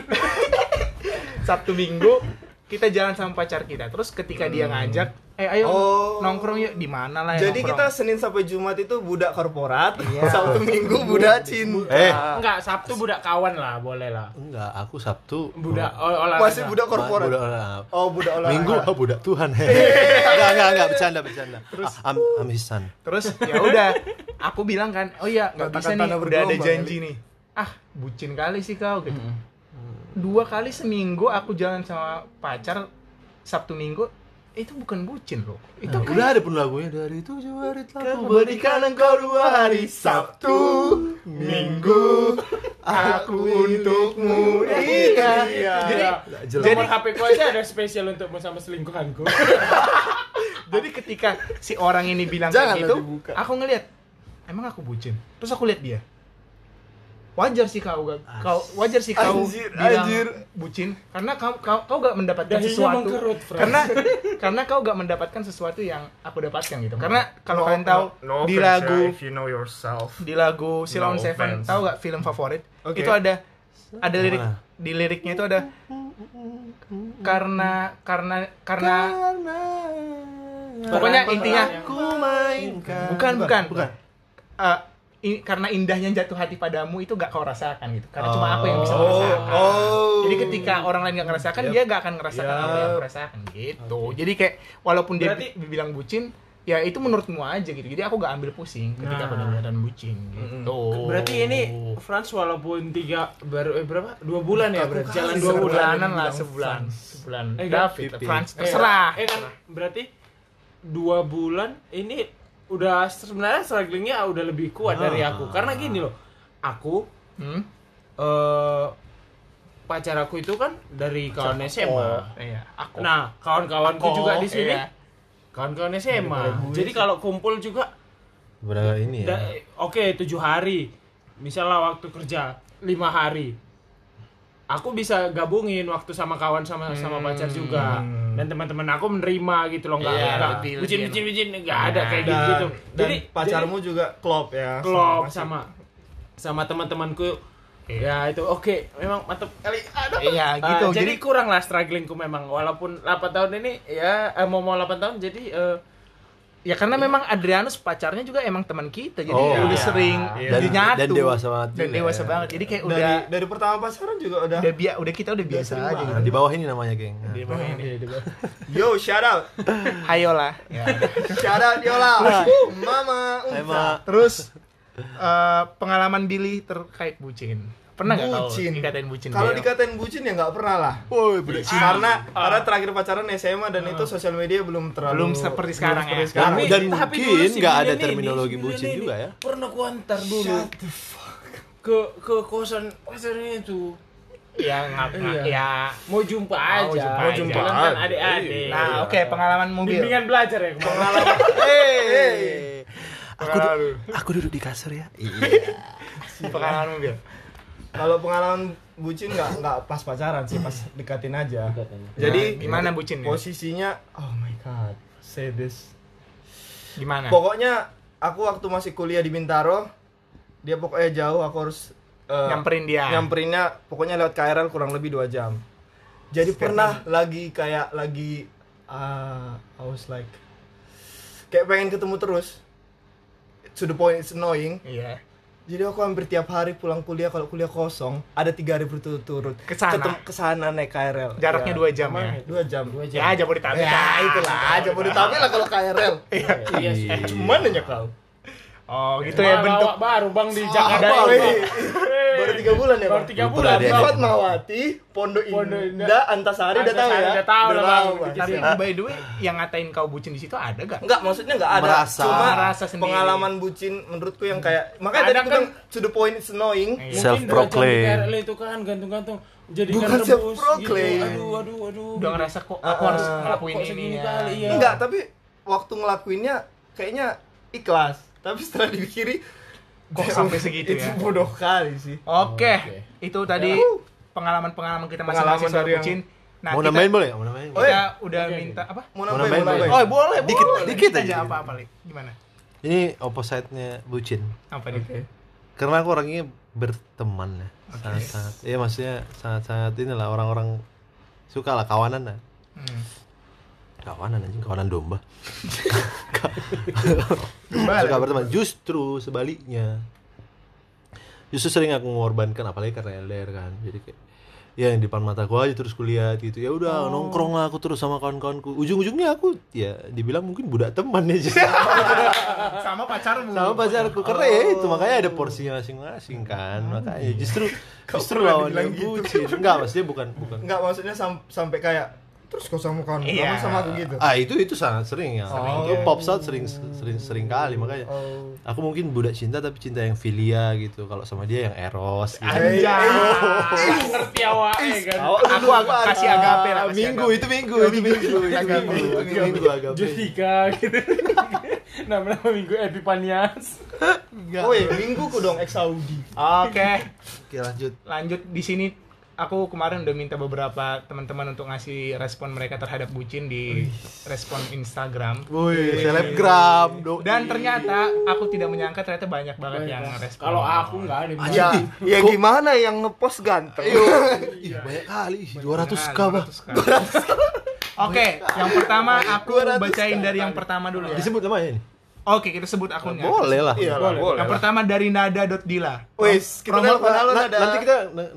Speaker 1: Sabtu Minggu kita jalan sama pacar kita. Terus ketika dia ngajak, eh ayo
Speaker 3: Oh.
Speaker 1: nongkrong yuk di mana lah ya
Speaker 3: Jadi
Speaker 1: nongkrong.
Speaker 3: kita Senin sampai Jumat itu budak korporat,
Speaker 1: Iya.
Speaker 3: Sabtu Minggu budak cinta.
Speaker 4: Eh.
Speaker 2: enggak Sabtu budak kawan lah, boleh lah.
Speaker 4: Enggak, aku Sabtu
Speaker 2: Budak oh, olahraga.
Speaker 3: Masih budak korporat.
Speaker 4: budak olahraga.
Speaker 3: Oh, budak olahraga.
Speaker 4: Minggu oh, budak Tuhan. enggak, enggak, enggak bercanda, bercanda. Terus am am his son.
Speaker 1: Terus ya udah, aku bilang kan, oh iya nggak bisa nih, udah ada janji nih. Ah, bucin kali sih kau gitu. Dua kali seminggu aku jalan sama pacar Sabtu Minggu itu bukan bucin loh. Itu
Speaker 4: Nah, udah ada pun lagunya dari tujuh hari telah
Speaker 1: berikan engkau dua hari Sabtu, Minggu, aku untukmu. Iya. Jadi,
Speaker 4: jelas.
Speaker 2: Jadi HP ku aja ada spesial untukmu sama selingkuhanku.
Speaker 1: jadi ketika si orang ini bilang
Speaker 3: Jangan
Speaker 1: kayak gitu,
Speaker 3: dibuka.
Speaker 1: aku ngeliat, emang aku bucin. Terus aku lihat dia. Wajar sih kau gak, kau wajar sih kau
Speaker 3: Anjir,
Speaker 1: bilang
Speaker 3: anjir.
Speaker 1: bucin karena kau kau, kau gak mendapatkan
Speaker 2: Dahinya
Speaker 1: sesuatu
Speaker 2: mengkerut,
Speaker 1: karena karena kau gak mendapatkan sesuatu yang aku dapatkan gitu karena kalau
Speaker 3: No-
Speaker 1: kalian tahu
Speaker 3: no- no
Speaker 1: di lagu
Speaker 3: if you know yourself.
Speaker 1: di lagu Silon
Speaker 3: No
Speaker 1: Seven
Speaker 3: offense.
Speaker 1: tahu gak film favorit
Speaker 3: Oke.
Speaker 1: itu ada ada lirik
Speaker 4: Mana?
Speaker 1: di liriknya itu ada karena karena karena pokoknya intinya
Speaker 4: Ku mainkan.
Speaker 1: bukan bukan
Speaker 4: bukan.
Speaker 1: Eh, i- karena indahnya jatuh hati padamu itu gak kau rasakan gitu. Karena cuma aku yang bisa
Speaker 3: Oh,
Speaker 1: merasakan.
Speaker 3: oh.
Speaker 1: jadi ketika orang lain gak ngerasakan dia gak akan ngerasakan
Speaker 3: Yap.
Speaker 1: apa yang aku rasakan gitu jadi kayak walaupun dia
Speaker 2: Berarti-
Speaker 1: bilang bucin ya itu menurutmu aja gitu. Jadi aku gak ambil pusing ketika
Speaker 2: Nah.
Speaker 1: benar-benar bucin gitu.
Speaker 2: Berarti ini Frans walaupun tiga baru eh, berapa? Dua bulan ya berarti? jalan dua bulan.
Speaker 1: sebulanan lah sebulan. Sebulan.
Speaker 2: Eh,
Speaker 1: David. Frans
Speaker 2: Eh,
Speaker 1: terserah.
Speaker 2: Eh kan berarti dua bulan ini udah sebenarnya strugglingnya udah lebih kuat dari
Speaker 4: Ah.
Speaker 2: aku karena gini loh aku
Speaker 1: hmm?
Speaker 2: eh pacar aku itu kan dari kawan SMA
Speaker 1: iya aku
Speaker 2: nah kawan-kawanku
Speaker 1: Aku,
Speaker 2: juga di sini
Speaker 1: iya.
Speaker 2: kawan-kawan SMA jadi kalau kumpul juga
Speaker 4: Berapa ini ya?
Speaker 2: da- oke tujuh hari misalnya waktu kerja lima hari aku bisa gabungin waktu sama kawan sama sama pacar juga. Dan teman-teman aku menerima gitu loh nggak
Speaker 1: Iya,
Speaker 2: nggak bucin bucin bucin nggak ada
Speaker 1: Nah,
Speaker 2: kayak
Speaker 3: Dan,
Speaker 2: gitu gitu.
Speaker 3: Dan
Speaker 2: jadi
Speaker 3: pacarmu juga klop ya.
Speaker 2: jadi klop sama sama teman-temanku. Ya itu oke. Memang mantep kali. Aduh.
Speaker 1: iya
Speaker 2: Ah,
Speaker 1: gitu.
Speaker 2: jadi,
Speaker 1: jadi
Speaker 2: kurang lah strugglingku memang. Walaupun 8 tahun ini ya eh, mau mau 8 tahun jadi eh,
Speaker 1: Ya karena memang Adrianus pacarnya juga emang teman kita, jadi
Speaker 4: Oh,
Speaker 1: udah
Speaker 2: iya.
Speaker 1: sering jadi
Speaker 4: Dan-
Speaker 1: nyatu
Speaker 4: dan dewasa banget
Speaker 1: dan dewasa
Speaker 4: ya.
Speaker 1: banget. Jadi kayak
Speaker 3: dari
Speaker 1: udah
Speaker 3: dari pertama pacaran juga udah
Speaker 1: udah biasa, udah kita udah biasa aja.
Speaker 4: Nah, di bawah ini namanya, geng. Nah.
Speaker 1: Di bawah ini.
Speaker 3: yo shout out
Speaker 1: Hayo lah. Ya.
Speaker 3: shout out Yola mama
Speaker 4: Hai,
Speaker 3: Unsa.
Speaker 4: Ma.
Speaker 1: Terus eh, pengalaman Billy terkait bucin. Pernah nggak
Speaker 3: Bucin.
Speaker 1: dikatain bucin?
Speaker 3: kalau
Speaker 1: Bel?
Speaker 3: dikatain bucin ya nggak pernah lah
Speaker 4: Woi, budak
Speaker 3: karena karena terakhir pacaran SMA dan itu sosial media belum terlalu
Speaker 1: Belum seperti sekarang ya.
Speaker 3: sekarang.
Speaker 4: Dan- dan
Speaker 2: tapi
Speaker 4: mungkin nggak ada
Speaker 2: ini,
Speaker 4: terminologi
Speaker 2: Billy
Speaker 4: bucin
Speaker 2: ini
Speaker 4: juga ya.
Speaker 2: Pernah ku antar dulu ke ke kosan pacarnya itu.
Speaker 1: ya ngap
Speaker 2: Iya.
Speaker 1: ya.
Speaker 2: Mau jumpa aja.
Speaker 1: Mau jumpa
Speaker 2: Mau
Speaker 1: aja.
Speaker 2: jumpa kan adik-adik.
Speaker 1: Nah, oke pengalaman mobil.
Speaker 2: Bimbingan belajar ya kemarin.
Speaker 4: Hey. Aku, du-
Speaker 1: Pengalaman,
Speaker 4: aku duduk di kasur ya. Iya.
Speaker 1: pengalaman mobil.
Speaker 3: Kalau pengalaman bucin nggak nggak pas pacaran sih pas dekatin aja
Speaker 1: Jadi
Speaker 3: jadi
Speaker 1: gimana bucinnya?
Speaker 3: posisinya oh my god say this
Speaker 1: Gimana?
Speaker 3: pokoknya aku waktu masih kuliah di Bintaro dia pokoknya jauh aku harus eh,
Speaker 1: Nyamperin dia.
Speaker 3: nyamperinnya pokoknya lewat KRL kurang lebih dua jam jadi pernah lagi kayak lagi ah I was like kayak pengen ketemu terus to the point it's annoying
Speaker 1: Iya.
Speaker 3: Jadi aku hampir tiap hari pulang kuliah kalau kuliah kosong ada tiga hari berturut-turut
Speaker 1: Ke sana?
Speaker 3: Ketemu- ke sana naik KRL
Speaker 1: Jaraknya
Speaker 3: Ya.
Speaker 1: dua jam ya.
Speaker 3: dua jam dua
Speaker 1: Ya Jabodetabek.
Speaker 3: ya itulah Jabodetabek lah kalau KRL
Speaker 2: Iya sih.
Speaker 3: cuman nanya kau
Speaker 1: Oh, gitu ya bentuk
Speaker 2: Bawa baru Bang di Jakarta. Ini,
Speaker 3: weh?
Speaker 2: Bang.
Speaker 3: baru tiga bulan ya
Speaker 2: Baru
Speaker 3: Bang?
Speaker 2: tiga
Speaker 4: Lupa
Speaker 2: bulan.
Speaker 4: dia.
Speaker 2: Bang.
Speaker 3: Fatmawati Pondok
Speaker 2: Pondok
Speaker 3: Indah
Speaker 2: Indah,
Speaker 3: Antasari udah tahu
Speaker 2: Antasari
Speaker 3: ya
Speaker 2: udah tahu lah, Bang.
Speaker 1: Tapi
Speaker 2: Iya.
Speaker 1: by the way yang ngatain kau bucin di situ ada gak?
Speaker 3: Enggak, maksudnya enggak ada.
Speaker 4: Merasa.
Speaker 3: Cuma
Speaker 1: Merasa sendiri.
Speaker 3: pengalaman bucin menurutku yang kayak makanya tadi
Speaker 2: Kadang
Speaker 3: aku
Speaker 2: kan-
Speaker 3: to the point it's annoying.
Speaker 1: Iya.
Speaker 2: Di KRL itu kan gantung-gantung jadi
Speaker 3: Bukan
Speaker 2: kan rebus
Speaker 3: self-proclaim.
Speaker 2: gitu. Aduh, aduh, aduh.
Speaker 1: Udah ngerasa kok aku
Speaker 3: Ah,
Speaker 1: harus
Speaker 3: ah.
Speaker 1: ngelakuin
Speaker 2: Kok
Speaker 1: ini
Speaker 2: segini
Speaker 1: ya.
Speaker 2: iya.
Speaker 3: Enggak, tapi waktu ngelakuinnya kayaknya ikhlas. Tapi setelah dipikiri
Speaker 1: Kok sampai segitu
Speaker 3: itu
Speaker 1: ya?
Speaker 3: bodoh kali sih.
Speaker 1: Oke,
Speaker 2: Oke.
Speaker 1: itu tadi
Speaker 3: Yuhu.
Speaker 1: pengalaman-pengalaman kita
Speaker 3: Pengalaman
Speaker 1: masing-masing soal
Speaker 3: dari yang-
Speaker 1: bucin. Nah,
Speaker 4: mau
Speaker 1: kita,
Speaker 4: nambahin boleh? Mau nambahin?
Speaker 3: Oh,
Speaker 1: kita udah minta apa?
Speaker 3: Mau
Speaker 4: Mau
Speaker 3: nambahin,
Speaker 4: nambahin,
Speaker 3: mau nambahin.
Speaker 1: Oh, boleh,
Speaker 4: Dikit,
Speaker 1: boleh.
Speaker 4: dikit
Speaker 1: aja
Speaker 4: aja.
Speaker 1: apa apa, Lik? Gimana?
Speaker 4: Ini opposite-nya bucin.
Speaker 1: Apa nih?
Speaker 3: Oke.
Speaker 4: Karena aku orangnya berteman ya. Sangat-sangat. Iya maksudnya sangat-sangat inilah orang-orang suka lah kawanan lah.
Speaker 1: Hmm.
Speaker 4: Kawanan anjing, kawanan domba. Suka berteman. Justru sebaliknya. Justru sering aku mengorbankan apalagi karena LDR kan. Jadi kayak ya yang di depan mataku aja terus kuliah gitu. Ya udah nongkrong lah aku terus sama kawan-kawanku. Ujung-ujungnya aku ya dibilang mungkin budak teman ya.
Speaker 1: Sama pacarmu.
Speaker 4: sama pacarku karena ya itu makanya ada porsinya masing-masing kan makanya justru justru lawan yang
Speaker 3: gitu.
Speaker 4: bucin enggak maksudnya bukan bukan
Speaker 3: Enggak, maksudnya sam- sampai kayak terus kau sama kawan
Speaker 1: Iya.
Speaker 3: sama aku gitu.
Speaker 4: ah itu itu sangat sering ya
Speaker 3: Oh.
Speaker 4: itu pop out sering sering sering kali makanya
Speaker 3: Oh.
Speaker 4: aku mungkin budak cinta tapi cinta yang filia gitu kalau sama dia yang eros gitu.
Speaker 1: Anjay.
Speaker 2: ngerti awak ya kan.
Speaker 1: Aku agak kasih agape lah. kasih
Speaker 4: minggu
Speaker 1: agape.
Speaker 4: itu minggu itu minggu itu minggu itu minggu agak
Speaker 2: Jessica gitu. Nama-nama minggu Epipanias.
Speaker 1: Enggak.
Speaker 3: Oh, iya, minggu ku dong ex Saudi.
Speaker 1: Oke,
Speaker 4: oke lanjut
Speaker 1: lanjut di sini aku kemarin udah minta beberapa teman-teman untuk ngasih respon mereka terhadap bucin di respon Instagram.
Speaker 4: woi selebgram do
Speaker 1: Dan ternyata aku tidak menyangka ternyata banyak banget yang respon.
Speaker 2: Kalau aku nggak ada.
Speaker 3: Ya, ya gimana yang ngepost ganteng?
Speaker 4: Ih, banyak kali 200 k bah
Speaker 1: 200K. Oke, yang pertama aku bacain dari yang pertama dulu ya.
Speaker 4: disebut namanya ini
Speaker 1: Oke, kita sebut akunnya.
Speaker 4: boleh lah
Speaker 3: Iya lah, boleh.
Speaker 1: Yang pertama dari nada.dila.
Speaker 3: Wis, kita
Speaker 1: Promote-
Speaker 3: nelfon halo
Speaker 4: Na-
Speaker 3: nada.
Speaker 4: nanti kita nang-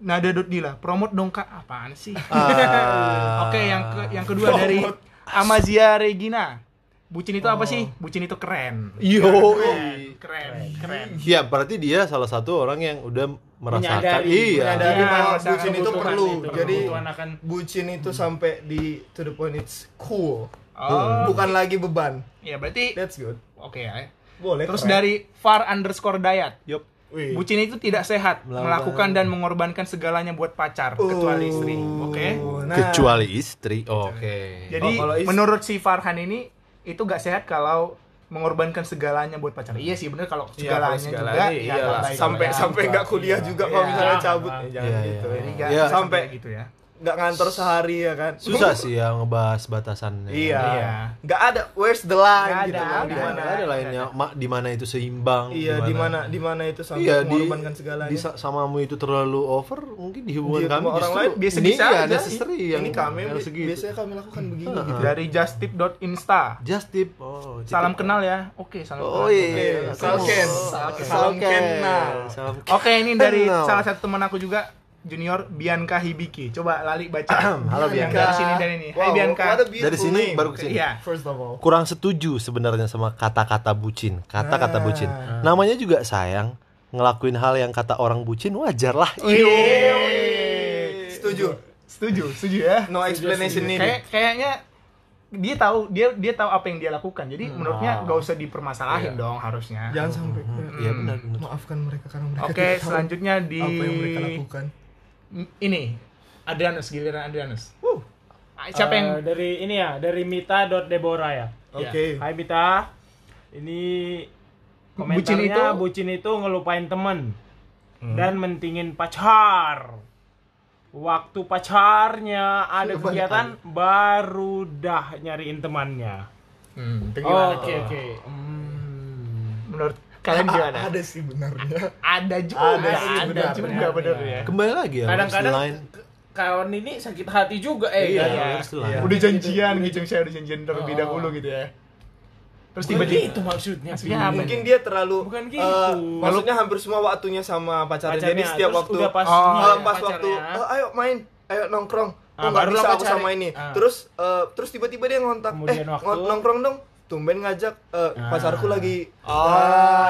Speaker 4: ya
Speaker 1: Nada.dila. Promote dong Kak. Apaan sih?
Speaker 4: Ah.
Speaker 1: Oke, yang ke yang kedua dari Amazia Regina. Bucin itu apa sih? Bucin itu keren.
Speaker 4: Yo,
Speaker 1: Keren, keren, keren.
Speaker 4: Iya, berarti dia salah satu orang yang udah merasakan.
Speaker 2: Menyadari,
Speaker 4: iya.
Speaker 3: menyadari.
Speaker 1: Ya,
Speaker 3: bahwa bucin itu perlu.
Speaker 1: itu,
Speaker 3: Jadi-
Speaker 1: akan
Speaker 3: Bucin itu sampai di to the point it's cool.
Speaker 1: Oh,
Speaker 3: Bukan lagi beban.
Speaker 1: ya berarti
Speaker 3: That's good.
Speaker 1: oke ya.
Speaker 3: Boleh.
Speaker 1: Terus
Speaker 3: keren.
Speaker 1: dari far underscore dayat.
Speaker 4: Yup.
Speaker 3: Wih.
Speaker 1: Bucin itu tidak sehat,
Speaker 4: Melakukan-
Speaker 1: melakukan dan mengorbankan segalanya buat pacar, kecuali istri. Oke.
Speaker 3: Oh, nah.
Speaker 4: Kecuali istri. Oke.
Speaker 1: Jadi
Speaker 3: Oh, kalau istri-
Speaker 1: menurut si Farhan ini itu gak sehat kalau mengorbankan segalanya buat pacar. Iya sih bener kalau
Speaker 3: Iya,
Speaker 1: segalanya,
Speaker 3: kalau segalanya,
Speaker 1: juga ya
Speaker 3: iyalah.
Speaker 1: nggak baik
Speaker 3: sampai
Speaker 1: juga.
Speaker 3: sampai nggak kuliah juga kalau
Speaker 1: Iya.
Speaker 3: misalnya cabut
Speaker 2: Iya.
Speaker 3: Jangan
Speaker 4: Iya,
Speaker 3: gitu.
Speaker 4: iya.
Speaker 1: Jadi nggak
Speaker 4: Iya.
Speaker 1: Sampai- gitu ya.
Speaker 3: Nggak ngantor sehari ya kan
Speaker 4: Susah sih ya ngebahas batasannya.
Speaker 3: iya
Speaker 1: Iya.
Speaker 3: nggak ada where's the line
Speaker 1: Nggak
Speaker 3: gitu
Speaker 1: ada,
Speaker 3: di
Speaker 4: Di
Speaker 3: mana
Speaker 4: ada lainnya, mak di mana itu seimbang.
Speaker 3: iya di mana di mana itu sampai
Speaker 4: Iya di,
Speaker 3: mengorbankan segalanya
Speaker 4: di sa- samamu itu terlalu over mungkin di hubungan
Speaker 3: Di
Speaker 4: kami
Speaker 3: rumah orang lain
Speaker 1: biasa-biasa
Speaker 4: ini ya
Speaker 1: aja.
Speaker 4: necessary yang
Speaker 3: ini kami
Speaker 4: yang
Speaker 3: bi-
Speaker 4: segitu.
Speaker 3: biasanya kami lakukan begini gitu
Speaker 1: Dari justtip.insta.
Speaker 4: just tip oh
Speaker 1: Salam kenal ya. Oke, salam
Speaker 4: oh
Speaker 1: kenal.
Speaker 4: iya
Speaker 3: Oke, Salken.
Speaker 1: Salken.
Speaker 3: Salam kenal.
Speaker 4: Salam
Speaker 1: Oke, ini dari salah satu teman aku juga Junior Bianca Hibiki. Coba Lali baca.
Speaker 4: Halo, Bianca.
Speaker 1: dari sini dari ini. Hai
Speaker 3: Wow,
Speaker 1: Bianca.
Speaker 3: what a beautiful
Speaker 4: dari sini
Speaker 3: name.
Speaker 4: baru ke sini
Speaker 1: Iya.
Speaker 3: first of all
Speaker 4: kurang setuju sebenarnya sama kata-kata bucin kata-kata
Speaker 3: Ah.
Speaker 4: bucin namanya juga sayang ngelakuin hal yang kata orang bucin wajar lah
Speaker 3: setuju
Speaker 1: Setuju, setuju ya.
Speaker 3: no explanation
Speaker 1: Kayak
Speaker 3: needed
Speaker 1: kayaknya dia tahu dia dia tahu apa yang dia lakukan. Jadi menurutnya gak usah dipermasalahin
Speaker 4: Iya.
Speaker 1: dong harusnya.
Speaker 3: jangan sampai
Speaker 4: iya benar benar
Speaker 3: maafkan mereka karena mereka
Speaker 1: Oke,
Speaker 3: tidak tahu
Speaker 1: selanjutnya di
Speaker 3: apa yang mereka lakukan
Speaker 1: ini Adrianus giliran Adrianus.
Speaker 3: Wuh.
Speaker 1: Ah, Siapa yang
Speaker 2: Eh, dari ini ya, dari Mita.Deborah ya.
Speaker 3: oke
Speaker 2: Hai Mita. Ini komentarnya
Speaker 1: Bucin itu-
Speaker 2: bucin itu ngelupain temen dan mentingin pacar. Waktu pacarnya ada
Speaker 3: Siapa
Speaker 2: kegiatan baru dah nyariin temannya.
Speaker 1: Hmm, gimana
Speaker 2: Oke oke. Hmm.
Speaker 1: Menurut kalian gimana?
Speaker 3: ada sih benarnya
Speaker 1: Ada juga,
Speaker 3: Ada
Speaker 1: ada,
Speaker 3: sih,
Speaker 1: ada
Speaker 3: benar,
Speaker 1: juga
Speaker 2: benar,
Speaker 1: bener
Speaker 2: iya.
Speaker 1: ya.
Speaker 4: kembali lagi ya
Speaker 2: Kadang-kadang kawan ini sakit hati juga eh
Speaker 4: Iya,
Speaker 2: kan?
Speaker 4: lah.
Speaker 3: Iya.
Speaker 1: Udah janjian gitu, saya udah janjian terlebih
Speaker 2: Oh.
Speaker 1: dahulu gitu ya. Terus tiba-tiba
Speaker 2: gitu maksudnya.
Speaker 1: Apa?
Speaker 3: mungkin dia terlalu
Speaker 2: Bukan
Speaker 3: eh,
Speaker 2: gitu.
Speaker 3: maksudnya hampir semua waktunya sama pacarnya, jadi
Speaker 2: Pacarnya,
Speaker 3: setiap
Speaker 2: terus
Speaker 3: waktu
Speaker 2: udah pas
Speaker 1: Oh,
Speaker 3: eh,
Speaker 2: nyariin
Speaker 3: pas
Speaker 2: pacarnya,
Speaker 3: waktu "Oh, ayo main ayo nongkrong
Speaker 2: Ah,
Speaker 3: oh nggak
Speaker 2: barulah
Speaker 3: bisa aku sama ini
Speaker 2: Ah.
Speaker 3: terus eh, terus tiba-tiba dia ngontak eh
Speaker 2: waktu-
Speaker 3: nongkrong dong tumben ngajak eh,
Speaker 2: Ah.
Speaker 3: pacarku lagi
Speaker 1: Oh,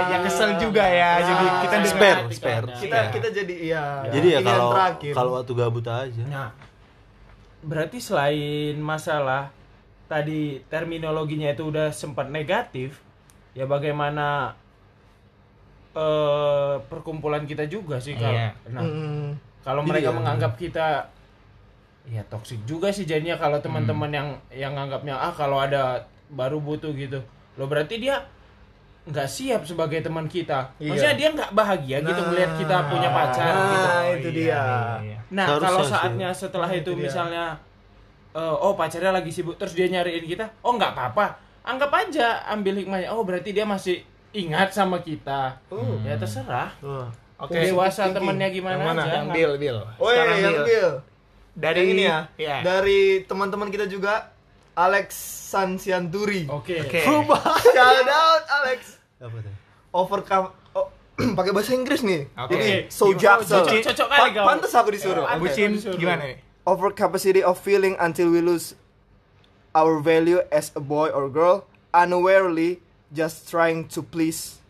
Speaker 1: ya kesel juga ya.
Speaker 3: Ah.
Speaker 1: Jadi kita
Speaker 3: Spare,
Speaker 2: Hati
Speaker 4: spare.
Speaker 2: kan,
Speaker 3: kita
Speaker 1: Iya.
Speaker 3: kita jadi iya
Speaker 4: jadi ya kalau
Speaker 3: terakhir.
Speaker 4: kalau waktu gabut aja
Speaker 2: Nah, berarti selain masalah tadi terminologinya itu udah sempat negatif, ya bagaimana eh perkumpulan kita juga sih kalau
Speaker 1: Iya.
Speaker 2: nah,
Speaker 3: Mm,
Speaker 2: kalau mereka
Speaker 4: ya,
Speaker 2: menganggap kita ya toksik juga sih jadinya kalau teman-teman yang yang nganggapnya ah kalau ada baru butuh gitu. Loh berarti dia nggak siap sebagai teman kita.
Speaker 3: Iya.
Speaker 2: Maksudnya dia nggak bahagia gitu
Speaker 3: Nah.
Speaker 2: melihat kita punya pacar
Speaker 3: Nah,
Speaker 2: gitu.
Speaker 3: itu
Speaker 1: iya,
Speaker 3: dia.
Speaker 1: iya.
Speaker 2: Nah,
Speaker 4: Seharusnya
Speaker 2: kalau
Speaker 4: sih.
Speaker 2: saatnya setelah itu,
Speaker 3: itu dia.
Speaker 2: misalnya eh, oh pacarnya lagi sibuk terus dia nyariin kita, oh nggak apa-apa. Anggap aja ambil hikmahnya. Oh, berarti dia masih ingat sama kita.
Speaker 3: Oh.
Speaker 2: Ya terserah.
Speaker 4: Wah.
Speaker 1: Oke.
Speaker 2: Dewasa
Speaker 3: thinking.
Speaker 2: temennya gimana
Speaker 3: Yang mana?
Speaker 2: aja.
Speaker 1: Yang Bill, Bill.
Speaker 3: Oh
Speaker 1: Sekarang
Speaker 3: iya, yang
Speaker 1: Bill. Dari
Speaker 3: Yang ini ya.
Speaker 1: Iya.
Speaker 3: Dari teman-teman kita juga Alex Sansianturi.
Speaker 2: Oke.
Speaker 1: Oke.
Speaker 3: Shout out Alex.
Speaker 4: apa tuh
Speaker 3: Overcome oh, pakai bahasa Inggris nih.
Speaker 1: Oke.
Speaker 3: Jadi so
Speaker 2: Gimana?
Speaker 3: jaksel.
Speaker 2: Cocok- cocok kali kau.
Speaker 3: Pantes aku disuruh. Oke.
Speaker 1: Bucin
Speaker 2: disuruh.
Speaker 1: gimana nih?
Speaker 3: Overcapacity of feeling until we lose our value as a boy or girl unawarely just trying to please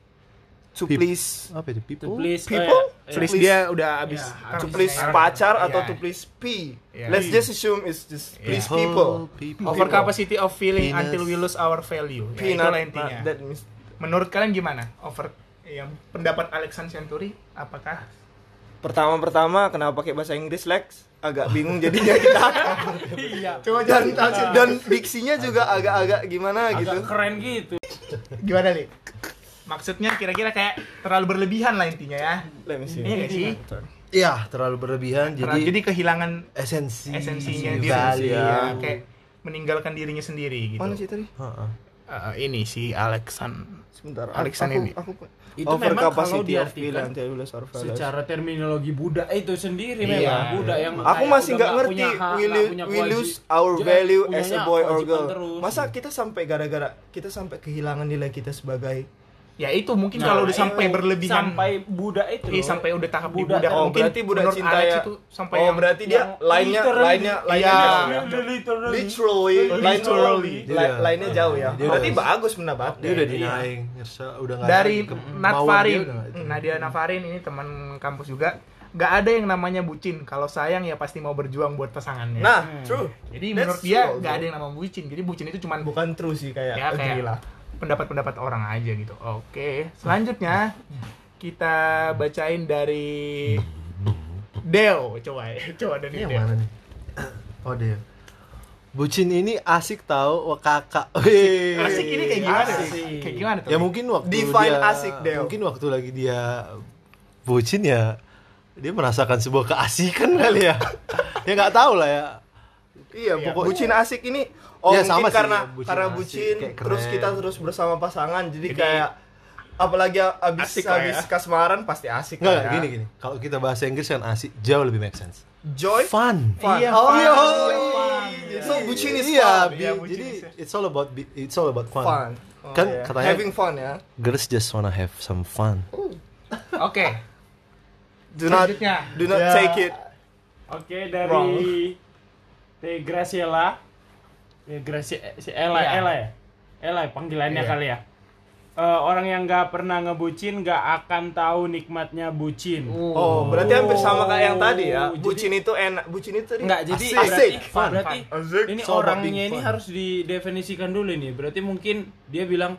Speaker 3: to
Speaker 4: Peop-
Speaker 3: please
Speaker 4: apa itu
Speaker 2: To
Speaker 4: people
Speaker 2: please
Speaker 3: People?
Speaker 2: oh, ya.
Speaker 1: Please
Speaker 3: please-
Speaker 1: dia udah habis
Speaker 2: Ya,
Speaker 1: kan
Speaker 3: to please pacar
Speaker 1: Iya.
Speaker 3: atau to please P.
Speaker 1: Iya.
Speaker 3: Let's just assume it's just please
Speaker 1: Iya.
Speaker 3: people.
Speaker 4: people
Speaker 1: over capacity of feeling
Speaker 4: Penis.
Speaker 1: until we lose our value. Ya,
Speaker 3: Peanut,
Speaker 1: itulah intinya.
Speaker 3: nah, that means
Speaker 1: Menurut kalian gimana? Over yang pendapat Alexander Century apakah
Speaker 3: Pertama-pertama kenapa pakai bahasa Inggris Lex? Agak bingung jadinya kita.
Speaker 2: Iya.
Speaker 1: coba
Speaker 3: dan,
Speaker 1: jadi
Speaker 3: dan diksinya juga agak-agak gimana gitu.
Speaker 2: Agak keren gitu.
Speaker 1: gimana nih? Maksudnya kira-kira kayak terlalu berlebihan lah intinya ya.
Speaker 3: Let me see.
Speaker 1: Iya nggak sih?
Speaker 4: Iya, terlalu berlebihan
Speaker 1: Terlalu-
Speaker 4: jadi,
Speaker 1: jadi kehilangan
Speaker 4: esensi
Speaker 1: esensinya
Speaker 4: value.
Speaker 1: diri
Speaker 3: ya.
Speaker 1: ya, kayak meninggalkan dirinya sendiri gitu.
Speaker 3: Mana sih tadi?
Speaker 4: Heeh.
Speaker 1: Eh, ini si Alexan
Speaker 3: Sebentar.
Speaker 1: Alexander
Speaker 3: aku,
Speaker 1: ini.
Speaker 3: aku,
Speaker 2: Itu memang kalau
Speaker 3: overcapacity of feeling
Speaker 2: diartikan
Speaker 3: lose
Speaker 2: secara terminologi Buddha itu sendiri
Speaker 1: Iya.
Speaker 2: memang Buddha yang
Speaker 3: Aku masih nggak ngerti
Speaker 2: hak,
Speaker 3: we,
Speaker 2: nggak
Speaker 3: lo-
Speaker 2: punya
Speaker 3: we
Speaker 2: kewajib-
Speaker 3: lose our
Speaker 2: Ja-
Speaker 3: value as a boy or girl.
Speaker 2: terus.
Speaker 3: Masa kita sampai gara-gara kita sampai kehilangan nilai kita sebagai
Speaker 1: ya itu mungkin
Speaker 2: Nah,
Speaker 1: kalau udah sampai
Speaker 2: itu
Speaker 1: berlebihan
Speaker 2: sampai Buddha itu
Speaker 1: Iya, sampai udah tahap di
Speaker 2: Buddha
Speaker 1: budak.
Speaker 2: terus.
Speaker 3: Oh,
Speaker 1: mungkin
Speaker 3: berarti budak
Speaker 1: menurut
Speaker 3: cinta
Speaker 1: Alex
Speaker 3: ya.
Speaker 1: itu sampai
Speaker 3: oh,
Speaker 1: yang
Speaker 3: berarti dia
Speaker 2: yang
Speaker 3: lainnya
Speaker 2: literally-
Speaker 3: lainnya lainnya
Speaker 1: Iya.
Speaker 3: ya.
Speaker 2: Literally.
Speaker 3: Literally,
Speaker 1: Literally.
Speaker 3: la- lainnya jauh ya.
Speaker 4: Dia
Speaker 3: Berarti
Speaker 4: udah-
Speaker 3: bagus pendapat.
Speaker 4: Dia udah
Speaker 2: Iya.
Speaker 4: denying, ngerasa udah nggak
Speaker 1: dari Natfarin. Nadia Nafarin ini teman kampus juga nggak ada yang namanya bucin kalau sayang ya pasti mau berjuang buat pasangannya
Speaker 3: Nah,
Speaker 2: Hmm.
Speaker 3: true.
Speaker 1: jadi
Speaker 3: that's
Speaker 1: menurut dia
Speaker 3: true
Speaker 1: nggak ada yang namanya bucin jadi bucin itu cuman
Speaker 3: Bukan true sih kayak
Speaker 1: ya kayak. Pendapat-pendapat orang aja gitu oke selanjutnya kita bacain dari Deo coba ya coba dari Deo
Speaker 4: mana nih? Oh dia. Bucin ini asik tahu, wah kakak. Wih.
Speaker 1: asik ini kayak gimana
Speaker 2: Asik.
Speaker 1: sih kayak gimana tuh
Speaker 4: Ya mungkin waktu
Speaker 3: Define
Speaker 4: dia
Speaker 3: asik, Deo.
Speaker 4: mungkin waktu lagi dia bucin ya dia merasakan sebuah keasikan kali ya ya nggak tahu lah ya
Speaker 3: Iya,
Speaker 4: Pokok-
Speaker 3: bucin asik ini oh
Speaker 4: Iya,
Speaker 3: mungkin
Speaker 4: sama sih,
Speaker 3: karena
Speaker 4: ya, bucin
Speaker 3: karena bucin terus kita terus bersama pasangan jadi,
Speaker 1: Jadi-
Speaker 3: kayak apalagi abis
Speaker 1: Asik lah
Speaker 3: abis
Speaker 1: ya.
Speaker 3: kasmaran pasti asik
Speaker 4: nggak
Speaker 3: ya.
Speaker 4: gini gini kalau kita bahasa Inggris kan asik jauh lebih make sense
Speaker 3: Joy
Speaker 4: fun
Speaker 3: fun.
Speaker 1: Iya,
Speaker 3: oh,
Speaker 1: fun.
Speaker 3: iya.
Speaker 1: Iya.
Speaker 3: So bucin is
Speaker 4: iya
Speaker 3: fun.
Speaker 4: bi-
Speaker 1: Iya, bucin
Speaker 4: jadi
Speaker 1: is-
Speaker 4: it's all about it's all about fun,
Speaker 3: Fun. Oh,
Speaker 4: kan
Speaker 3: iya.
Speaker 4: katanya
Speaker 3: having fun ya.
Speaker 4: girls just wanna have some fun
Speaker 1: Oke.
Speaker 3: Do not
Speaker 1: Selanjutnya.
Speaker 3: do not
Speaker 2: Ya.
Speaker 3: take it.
Speaker 2: Oke dari
Speaker 3: Wrong.
Speaker 2: Graciela. Teh Graciela si Ella,
Speaker 1: Iya.
Speaker 2: Ella ya. Ella ya, panggilannya
Speaker 1: Iya.
Speaker 2: kali ya. Eh, orang yang nggak pernah ngebucin nggak akan tahu nikmatnya bucin.
Speaker 3: Oh, berarti hampir sama kayak yang tadi ya.
Speaker 2: Jadi-
Speaker 3: Bucin itu enak. Bucin itu tadi
Speaker 2: Enggak, jadi
Speaker 3: asik.
Speaker 2: berarti
Speaker 3: Fun,
Speaker 2: berarti
Speaker 3: fun. Asik.
Speaker 2: ini
Speaker 4: So
Speaker 2: orangnya ini
Speaker 4: fun.
Speaker 2: harus didefinisikan dulu nih. Berarti mungkin dia bilang,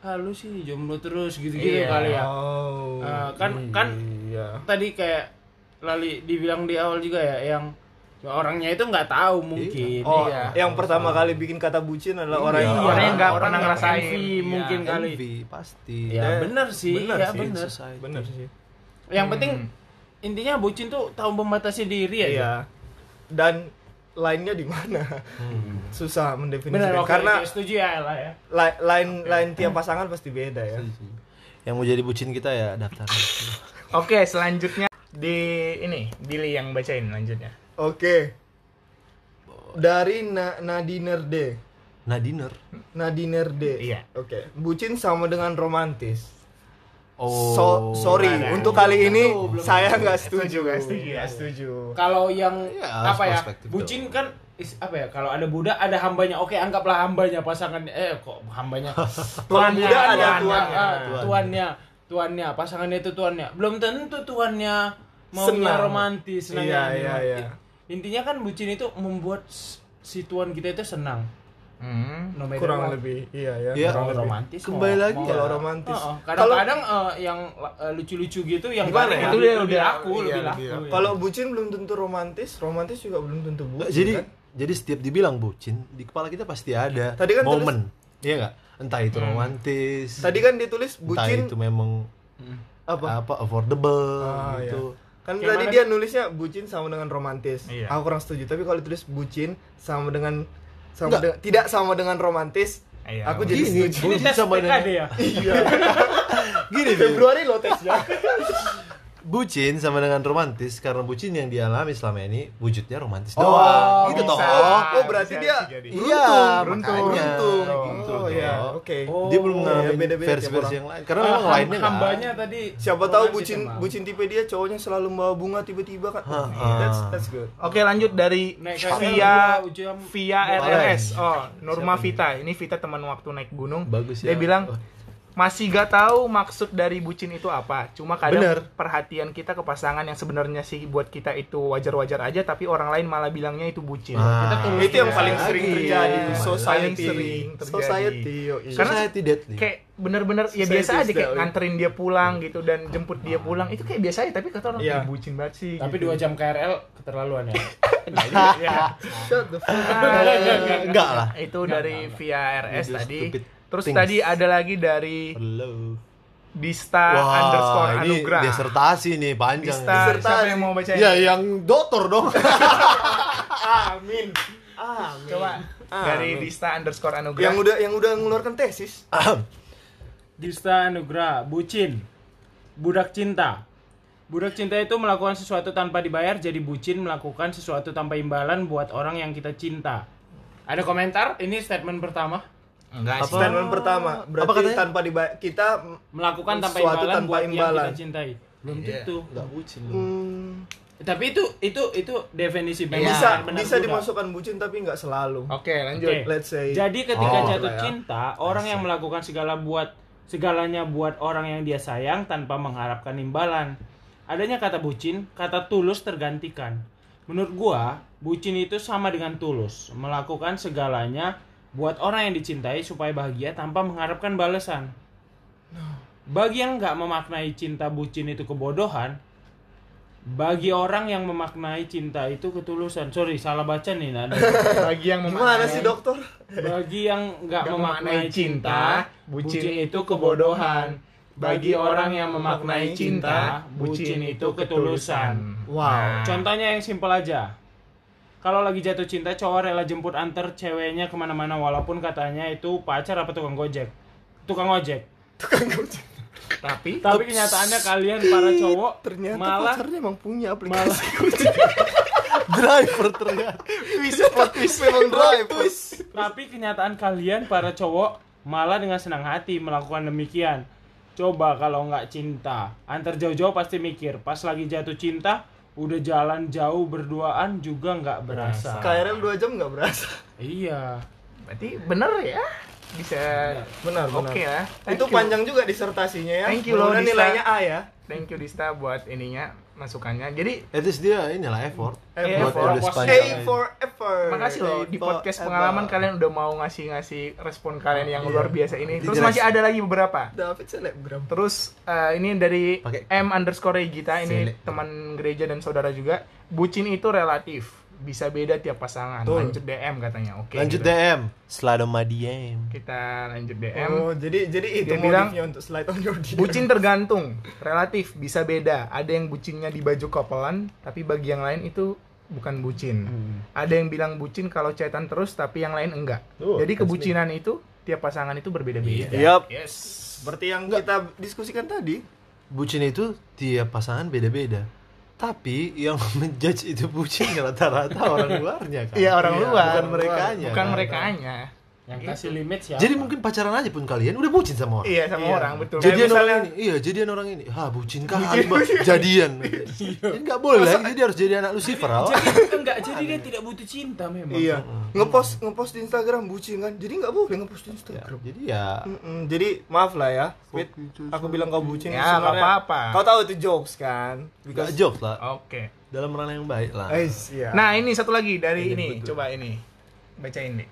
Speaker 2: "Ah, lu sih jomblo terus gitu-gitu
Speaker 1: Iya.
Speaker 2: kali ya."
Speaker 3: Oh.
Speaker 2: Eh, kan kan
Speaker 3: Iya.
Speaker 2: tadi kayak Lali dibilang di awal juga ya yang orangnya itu nggak tahu mungkin.
Speaker 3: Oh,
Speaker 1: Iya.
Speaker 3: yang pertama kali bikin kata bucin adalah orang yang
Speaker 2: Iya,
Speaker 1: Orang yang nggak pernah ngerasain.
Speaker 2: envy
Speaker 1: Iya.
Speaker 2: mungkin kali.
Speaker 4: envy pasti
Speaker 2: Ya
Speaker 3: Eh,
Speaker 2: bener sih,
Speaker 3: bener
Speaker 2: ya
Speaker 3: sih,
Speaker 2: bener.
Speaker 4: society.
Speaker 3: Bener sih.
Speaker 2: Yang penting intinya bucin tuh tahu membatasi diri aja.
Speaker 3: Iya. Dan lainnya di mana?
Speaker 4: Hmm.
Speaker 3: Susah
Speaker 2: Bener,
Speaker 3: mendefinisikan
Speaker 2: oke,
Speaker 3: karena
Speaker 2: oke, setuju ya Ella ya.
Speaker 3: lain lain tiap pasangan pasti beda ya.
Speaker 4: yang mau jadi bucin kita ya daftar
Speaker 1: Oke, selanjutnya di ini Billy yang bacain lanjutnya.
Speaker 3: Oke. Dari Na Nadiner D.
Speaker 4: Nadiner
Speaker 3: Nadiner D.
Speaker 1: Iya.
Speaker 3: Oke. Bucin sama dengan romantis.
Speaker 4: oh
Speaker 3: So, sorry,
Speaker 1: ada.
Speaker 3: untuk kali ini
Speaker 2: Belum
Speaker 3: saya nggak setuju.
Speaker 1: Nggak setuju,
Speaker 3: Nggak
Speaker 1: ya.
Speaker 3: setuju.
Speaker 2: Kalau yang
Speaker 4: Ya,
Speaker 2: apa ya? Bucin kan is- apa ya? Kalau ada budak ada hambanya. Oke, anggaplah hambanya pasangan eh kok hambanya. tuannya
Speaker 3: budak ada
Speaker 2: tuannya,
Speaker 3: tuannya.
Speaker 2: ah, tuannya, tuannya, pasangannya itu tuannya. Belum tentu tuannya maunya
Speaker 3: Senang.
Speaker 2: romantis, senang
Speaker 3: Iya,
Speaker 2: ya.
Speaker 3: iya, iya.
Speaker 2: Intinya kan bucin itu membuat s- si tuan kita itu senang.
Speaker 1: Hmm.
Speaker 2: No
Speaker 3: Kurang
Speaker 2: what.
Speaker 3: lebih, iya ya.
Speaker 4: Iya.
Speaker 2: Mau
Speaker 3: kurang lebih.
Speaker 2: romantis
Speaker 4: Kembali
Speaker 2: mau-
Speaker 4: lagi
Speaker 2: mau-
Speaker 4: ya.
Speaker 3: Kalau romantis.
Speaker 2: Heeh, kadang-kadang eh, yang eh, lucu-lucu gitu yang
Speaker 3: Gimana ya?
Speaker 2: itu lebih
Speaker 1: udah-
Speaker 2: laku,
Speaker 1: iya,
Speaker 2: lebih
Speaker 1: lebih
Speaker 2: laku.
Speaker 1: laku.
Speaker 2: ya.
Speaker 3: Kalau bucin belum tentu romantis, romantis juga belum tentu bucin.
Speaker 4: jadi
Speaker 3: kan?
Speaker 4: jadi setiap dibilang bucin di kepala kita pasti ada
Speaker 3: Tadi kan tulis-
Speaker 4: momen iya nggak entah itu romantis
Speaker 3: Tadi kan ditulis
Speaker 4: entah
Speaker 3: bucin
Speaker 4: itu memang
Speaker 3: apa?
Speaker 4: apa affordable
Speaker 3: Ah,
Speaker 4: gitu
Speaker 3: Kan
Speaker 2: Yang
Speaker 3: tadi
Speaker 2: mana
Speaker 3: dia nulisnya bucin sama dengan romantis.
Speaker 1: Iya.
Speaker 3: Aku kurang setuju. Tapi kalau ditulis bucin sama dengan sama dengan- tidak sama dengan romantis,
Speaker 1: Iya.
Speaker 3: aku jadi
Speaker 4: Gini, Bucin sama dengan-
Speaker 2: ya?
Speaker 3: Iya.
Speaker 4: gini.
Speaker 3: Februari lo tesnya.
Speaker 4: bucin sama dengan romantis karena bucin yang dialami selama ini wujudnya romantis
Speaker 3: Oh,
Speaker 4: doang gitu
Speaker 1: bisa.
Speaker 4: toh
Speaker 3: Oh, berarti
Speaker 1: Bisa
Speaker 3: dia
Speaker 1: jadi.
Speaker 4: iya
Speaker 1: beruntung.
Speaker 4: makanya
Speaker 3: Beruntung.
Speaker 4: gitu
Speaker 3: Oh, iya.
Speaker 4: toh.
Speaker 3: Oke.
Speaker 2: Oh,
Speaker 4: dia belum
Speaker 3: iya,
Speaker 4: ngalamin
Speaker 3: beda-beda tiap
Speaker 4: versi-versi
Speaker 3: orang.
Speaker 4: yang lain karena memang
Speaker 2: ham-
Speaker 4: lainnya nggak
Speaker 2: hambanya tadi
Speaker 3: Siapa tahu bucin
Speaker 2: emang.
Speaker 3: bucin tipe dia cowoknya selalu membawa bunga tiba-tiba kan.
Speaker 4: Ha,
Speaker 3: Oh,
Speaker 4: ha.
Speaker 3: That's that's good.
Speaker 1: Oke, lanjut dari via via. RRS. Oh, Norma? Vita. Ini Vita teman waktu naik gunung.
Speaker 4: Bagus
Speaker 1: Dia
Speaker 4: ya.
Speaker 1: bilang
Speaker 4: Oh.
Speaker 1: Masih gak tahu maksud dari bucin itu apa. Cuma kadang
Speaker 3: Bener.
Speaker 1: perhatian kita ke pasangan yang sebenarnya sih buat kita itu wajar-wajar aja, tapi orang lain malah bilangnya itu bucin.
Speaker 4: Ah.
Speaker 2: Kita
Speaker 3: Itu yang
Speaker 2: juga.
Speaker 3: paling sering
Speaker 4: Lagi.
Speaker 3: terjadi di
Speaker 4: Iya.
Speaker 3: society.
Speaker 1: Paling sering terjadi.
Speaker 3: Society. yoi.
Speaker 1: Karena
Speaker 4: Society deadly.
Speaker 1: kayak bener-bener ya
Speaker 3: Society
Speaker 1: biasa aja kayak nganterin dia pulang gitu dan jemput dia pulang itu kayak biasa aja tapi kata orang
Speaker 3: Iya.
Speaker 1: "Ih, bucin banget sih
Speaker 2: Tapi
Speaker 1: gitu.
Speaker 2: dua jam KRL keterlaluan ya.
Speaker 1: ya.
Speaker 3: Shut the fuck
Speaker 4: Enggak lah.
Speaker 1: itu dari via RS tadi
Speaker 4: stupid
Speaker 1: terus
Speaker 4: things.
Speaker 1: tadi ada lagi dari
Speaker 4: Hello.
Speaker 1: Dista underscore
Speaker 4: ini
Speaker 1: Anugrah
Speaker 4: disertasi nih panjang.
Speaker 1: Dista.
Speaker 3: Disertasi.
Speaker 1: siapa yang mau baca
Speaker 4: Ya yang dokter dong.
Speaker 3: Amin. Amin.
Speaker 1: coba
Speaker 3: Ah,
Speaker 1: dari
Speaker 3: amin.
Speaker 1: Dista underscore Anugrah
Speaker 3: Yang udah yang udah ngeluarkan tesis.
Speaker 2: Dista Anugrah, bucin. Budak cinta. Budak cinta itu melakukan sesuatu tanpa dibayar, jadi bucin melakukan sesuatu tanpa imbalan buat orang yang kita cinta. Ada komentar? Ini statement pertama.
Speaker 1: Enggak sih
Speaker 4: Apa?
Speaker 3: Statement pertama berarti
Speaker 4: katanya?
Speaker 3: tanpa dibayar kita
Speaker 2: Melakukan tanpa
Speaker 3: Sesuatu
Speaker 2: imbalan
Speaker 3: tanpa
Speaker 2: buat
Speaker 3: imbalan.
Speaker 2: yang kita cintai. Belum
Speaker 1: Iya.
Speaker 2: tentu.
Speaker 4: Enggak bucin.
Speaker 3: hmm,
Speaker 2: Tapi itu itu itu definisi memang
Speaker 3: bisa
Speaker 2: benar
Speaker 3: bisa dimasukkan bucin tapi nggak selalu.
Speaker 1: oke lanjut
Speaker 2: Oke.
Speaker 3: Let's say
Speaker 2: Jadi ketika
Speaker 4: Oh,
Speaker 2: jatuh
Speaker 3: ya.
Speaker 2: cinta, orang yang melakukan segala buat segalanya buat orang yang dia sayang tanpa mengharapkan imbalan. Adanya kata bucin, kata tulus tergantikan. Menurut gua, bucin itu sama dengan tulus, melakukan segalanya buat orang yang dicintai supaya bahagia tanpa mengharapkan balasan. Bagi yang nggak memaknai cinta bucin itu kebodohan, bagi orang yang memaknai cinta itu ketulusan. Sorry, salah baca nih Nada.
Speaker 1: bagi yang
Speaker 3: gimana
Speaker 1: memaknai-
Speaker 3: sih dokter?
Speaker 2: Bagi yang nggak memaknai cinta,
Speaker 1: cinta, bucin
Speaker 2: bucin
Speaker 1: itu kebodohan.
Speaker 2: kebodohan.
Speaker 1: Bagi orang yang memaknai cinta, bucin itu ketulusan.
Speaker 3: Wow.
Speaker 2: Contohnya yang simpel aja. Kalau lagi jatuh cinta, cowok rela jemput antar ceweknya ke mana-mana walaupun katanya itu pacar apa tukang gojek. Tukang ojek.
Speaker 1: Tapi
Speaker 2: Tapi kenyataannya kalian para cowok
Speaker 3: Ternyata
Speaker 2: malah
Speaker 3: pacarnya emang punya aplikasi.
Speaker 4: driver ternyata
Speaker 3: Bisa plot twist memang driver.
Speaker 2: Tapi kenyataan kalian para cowok malah dengan senang hati melakukan demikian. Coba kalau nggak cinta, antar jauh-jauh pasti mikir. Pas lagi jatuh cinta, udah jalan jauh berduaan juga nggak berasa.
Speaker 3: KRL 2 jam nggak berasa.
Speaker 2: Iya.
Speaker 1: berarti bener ya? Bisa
Speaker 3: Benar, benar.
Speaker 1: Oke lah. Thank
Speaker 3: Itu
Speaker 1: you.
Speaker 3: panjang juga disertasinya ya.
Speaker 1: Thank you loh, Dista.
Speaker 3: nilainya A ya.
Speaker 1: Thank you Dista buat ininya masukannya. Jadi
Speaker 4: at least dia inilah effort buat
Speaker 1: effort.
Speaker 2: A
Speaker 3: for effort.
Speaker 1: makasih loh di
Speaker 3: A
Speaker 1: podcast
Speaker 3: for
Speaker 1: pengalaman
Speaker 3: effort.
Speaker 1: kalian udah mau ngasih-ngasih respon kalian yang
Speaker 3: Iya.
Speaker 1: luar biasa ini. Terus masih ada lagi beberapa.
Speaker 3: David selebgram.
Speaker 1: Terus eh, ini dari
Speaker 4: Pakai
Speaker 1: M underscore Gita ini teman gereja dan saudara juga. Bucin itu relatif, bisa beda tiap pasangan.
Speaker 3: Betul.
Speaker 1: Lanjut DM katanya. Oke.
Speaker 4: lanjut
Speaker 1: gitu.
Speaker 4: DM selalu ma DM
Speaker 1: Kita lanjut DM.
Speaker 3: Oh, jadi jadi itu
Speaker 1: Dia bilang,
Speaker 3: modifnya untuk slide on your DM.
Speaker 1: Bucin tergantung, relatif, bisa beda. Ada yang bucinnya di baju kopelan, tapi bagi yang lain itu bukan bucin. Ada yang bilang bucin kalau cetan terus, tapi yang lain enggak.
Speaker 4: Oh,
Speaker 1: Jadi kebucinan itu tiap pasangan itu berbeda-beda.
Speaker 4: Yup.
Speaker 1: Yes.
Speaker 3: Seperti yang kita diskusikan tadi.
Speaker 4: bucin itu tiap pasangan beda-beda tapi yang menjudge itu bucin rata-rata orang luarnya kan?
Speaker 1: Iya orang luar,
Speaker 4: bukan merekanya
Speaker 1: bukan
Speaker 4: kan?
Speaker 2: Yang kasih limit siapa?
Speaker 4: jadi mungkin pacaran aja pun kalian udah bucin sama orang
Speaker 1: Iya sama
Speaker 3: Iya.
Speaker 1: orang betul.
Speaker 4: jadian
Speaker 1: Kayak
Speaker 4: orang
Speaker 1: misalnya-
Speaker 4: ini iya jadian orang ini ha bucin kali Mbak. jadian jadi nggak boleh lagi jadi harus jadi anak Lucifer awak.
Speaker 2: Jadi enggak, jadi dia tidak butuh cinta memang.
Speaker 3: Iya. Ngepost ngepost di Instagram bucin kan. Jadi nggak boleh ngepost di
Speaker 4: Ya,
Speaker 3: Instagram.
Speaker 4: jadi ya
Speaker 3: Mm-mm, jadi maaf lah ya. Fit, aku bilang kau bucin
Speaker 1: Ya,
Speaker 3: sebenarnya
Speaker 1: nggak apa-apa.
Speaker 3: Kau tahu itu jokes kan?
Speaker 4: nggak jokes lah
Speaker 1: Oke.
Speaker 4: dalam ranah yang baik lah
Speaker 3: Eh, iya.
Speaker 1: Nah ini satu lagi dari
Speaker 4: Iya,
Speaker 1: ini,
Speaker 4: betul.
Speaker 1: coba ini bacain nih.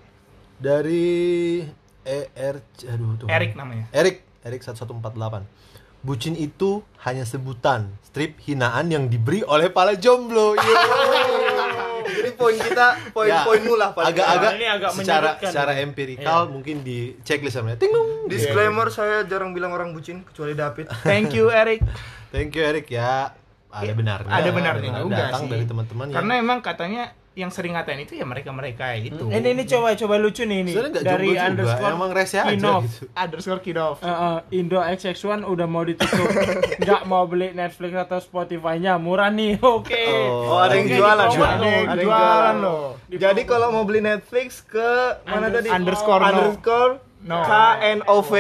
Speaker 4: Dari ER aduh tuh
Speaker 1: Erik namanya.
Speaker 4: Erik Erik 1148 Bucin itu hanya sebutan strip hinaan yang diberi oleh para jomblo.
Speaker 3: Jadi poin kita poin-poinmu lah paling
Speaker 4: agak-agak
Speaker 2: Ini agak
Speaker 4: secara secara empirikal mungkin di checklist sama ting dong.
Speaker 3: Disclaimer saya jarang bilang orang bucin kecuali David.
Speaker 1: Thank you Erik.
Speaker 4: Thank you Erik ya. Ada benarnya.
Speaker 1: Ada benarnya
Speaker 4: datang
Speaker 1: sih.
Speaker 4: dari teman-teman yang
Speaker 1: Karena emang katanya yang sering ngatain itu ya mereka-mereka itu.
Speaker 2: Ini ini coba coba lucu nih ini dari
Speaker 4: juga,
Speaker 2: underscore
Speaker 4: emang rese aja
Speaker 2: Kinov.
Speaker 4: gitu.
Speaker 1: underscore kid off.
Speaker 2: Eh, eh, Indo XX1 udah mau ditutup nggak mau beli Netflix atau Spotify-nya murah nih oke
Speaker 4: Oh,
Speaker 3: Oh, ada yang jualan.
Speaker 2: promo
Speaker 1: Ada yang
Speaker 3: Ada yang
Speaker 1: jualan
Speaker 3: jualan.
Speaker 1: loh.
Speaker 3: Jadi kalau mau beli Netflix ke mana tadi?
Speaker 1: Underscore no.
Speaker 3: underscore
Speaker 1: No.
Speaker 3: KNOV.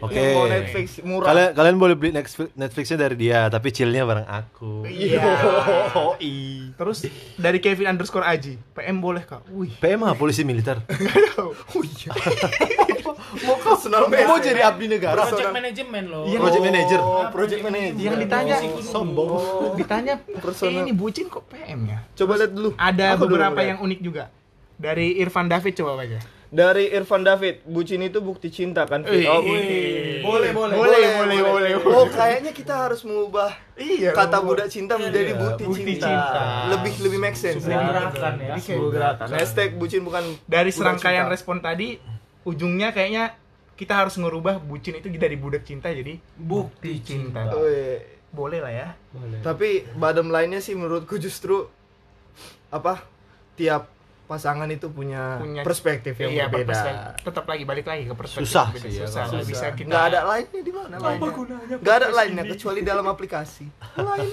Speaker 4: Oke.
Speaker 3: Yang mau Netflix murah.
Speaker 4: Kalian kalian boleh beli Netflix Netflixnya dari dia, tapi chillnya bareng aku.
Speaker 1: Iya.
Speaker 4: Oh, i.
Speaker 1: Terus dari Kevin underscore Aji, PM boleh kak? Wih.
Speaker 4: PM apa? polisi militer.
Speaker 3: Oh iya. mau personal
Speaker 4: Mau jadi abdi negara.
Speaker 2: project management loh
Speaker 1: Iya.
Speaker 4: Project manager.
Speaker 3: Oh, project manager.
Speaker 1: Yang ditanya,
Speaker 4: Sombong.
Speaker 1: ditanya,
Speaker 3: Personal.
Speaker 1: eh, ini bucin kok PM ya?
Speaker 3: Coba lihat dulu.
Speaker 1: Ada
Speaker 3: Aku dulu
Speaker 1: beberapa
Speaker 3: lihat.
Speaker 1: yang unik juga. Dari Irfan David coba baca.
Speaker 3: Dari Irfan David, bucin itu bukti cinta kan? Fit? Oh,
Speaker 1: Wih.
Speaker 3: boleh, boleh,
Speaker 1: Boleh, boleh, boleh,
Speaker 3: Oh, kayaknya kita harus mengubah
Speaker 1: Iya.
Speaker 3: kata budak cinta menjadi
Speaker 4: Iya,
Speaker 3: bukti,
Speaker 1: bukti
Speaker 3: cinta.
Speaker 1: cinta.
Speaker 3: Lebih lebih make sense.
Speaker 2: sebuah
Speaker 3: ya.
Speaker 2: gerakan ya
Speaker 1: Sebuah gerakan.
Speaker 3: Hashtag bucin bukan
Speaker 1: Dari serangkaian
Speaker 3: cinta.
Speaker 1: respon tadi, ujungnya kayaknya kita harus ngerubah bucin itu dari budak cinta jadi
Speaker 2: bukti cinta
Speaker 3: Wih.
Speaker 1: boleh lah ya.
Speaker 3: Tapi bottom line-nya sih menurutku justru apa? Tiap pasangan itu punya,
Speaker 1: Punya
Speaker 3: perspektif yang
Speaker 1: iya,
Speaker 3: berbeda.
Speaker 1: perspektif. Tetap lagi balik lagi ke perspektif.
Speaker 4: Susah
Speaker 1: beda.
Speaker 4: sih ya,
Speaker 1: susah. Nggak bisa kita.
Speaker 3: Nggak ada lainnya di mana lainnya? Nggak ada lainnya kecuali dalam aplikasi. Lain.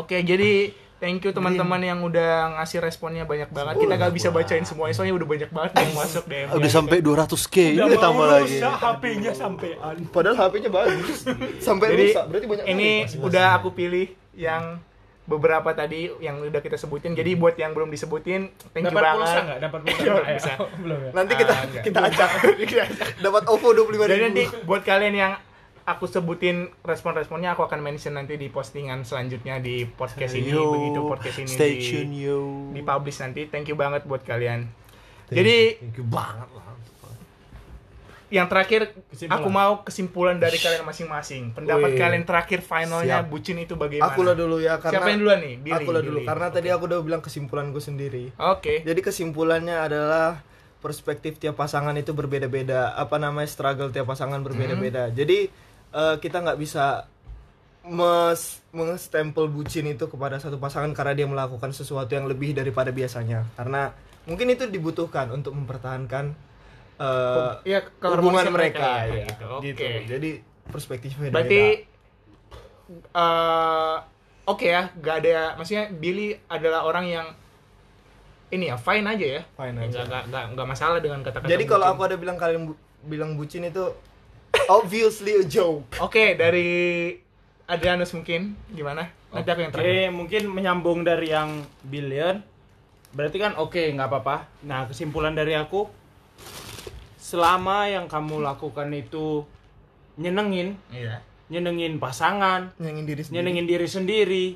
Speaker 1: Oke, jadi thank you teman-teman yang udah ngasih responnya banyak banget. Kita gak bisa bacain semuanya soalnya udah banyak banget yang masuk DM.
Speaker 4: Udah sampai 200k, ini tambah lagi.
Speaker 2: HP-nya sampean
Speaker 3: Padahal HP-nya bagus. Sampai
Speaker 1: Jadi
Speaker 3: rusak. Berarti banyak
Speaker 1: ini udah aku pilih yang beberapa tadi yang udah kita sebutin. Jadi buat yang belum disebutin, thank you
Speaker 2: dapat
Speaker 1: banget.
Speaker 2: pulsa nggak dapat pulsa nggak ya?
Speaker 1: bisa.
Speaker 2: belum ya
Speaker 3: Nanti kita
Speaker 1: Ah,
Speaker 3: kita acak. Dapat OVO 25
Speaker 1: Jadi
Speaker 3: ribu.
Speaker 1: nanti buat kalian yang aku sebutin respon-responnya aku akan mention nanti di postingan selanjutnya di podcast ini
Speaker 4: Yo,
Speaker 1: begitu podcast ini
Speaker 4: stay
Speaker 1: di,
Speaker 4: tune yo.
Speaker 1: dipublish nanti. Thank you banget buat kalian. Jadi
Speaker 4: Thank you banget lah.
Speaker 1: Yang terakhir
Speaker 2: Kesimpulan.
Speaker 1: aku mau kesimpulan dari kalian masing-masing. Pendapat
Speaker 3: Wih.
Speaker 1: kalian terakhir finalnya
Speaker 4: Siap.
Speaker 1: bucin itu bagaimana?
Speaker 3: Aku lah dulu ya karena
Speaker 1: Siapa yang duluan nih? Billy,
Speaker 3: aku lah dulu
Speaker 1: Billy.
Speaker 3: karena tadi aku udah bilang kesimpulanku sendiri.
Speaker 1: Oke.
Speaker 3: Jadi kesimpulannya adalah perspektif tiap pasangan itu berbeda-beda. Apa namanya struggle tiap pasangan berbeda-beda. Jadi eh, kita nggak bisa mes mengstempel bucin itu kepada satu pasangan karena dia melakukan sesuatu yang lebih daripada biasanya karena mungkin itu dibutuhkan untuk mempertahankan eh,
Speaker 1: Iya,
Speaker 3: hubungan
Speaker 1: keharmonisan
Speaker 3: mereka,
Speaker 1: mereka,
Speaker 3: ya,
Speaker 1: gitu.
Speaker 3: gitu.
Speaker 1: Oke.
Speaker 3: jadi perspektifnya
Speaker 1: Berarti
Speaker 3: beda.
Speaker 1: eh oke ya, gak ada maksudnya Billy adalah orang yang ini ya fine aja ya.
Speaker 3: Fine
Speaker 1: Ya,
Speaker 3: aja.
Speaker 1: Nggak, nggak, nggak, nggak masalah dengan kata-kata.
Speaker 3: jadi kalau aku ada bilang kalian bu- bilang bucin itu obviously a joke
Speaker 1: Oke, dari Adrianus mungkin gimana? Nanti aku yang terakhir.
Speaker 2: mungkin menyambung dari yang billion. Berarti kan oke, nggak apa-apa. Nah, kesimpulan dari aku selama yang kamu lakukan itu nyenengin,
Speaker 1: Iya.
Speaker 2: nyenengin pasangan,
Speaker 3: nyenengin diri sendiri
Speaker 2: nyenengin diri sendiri,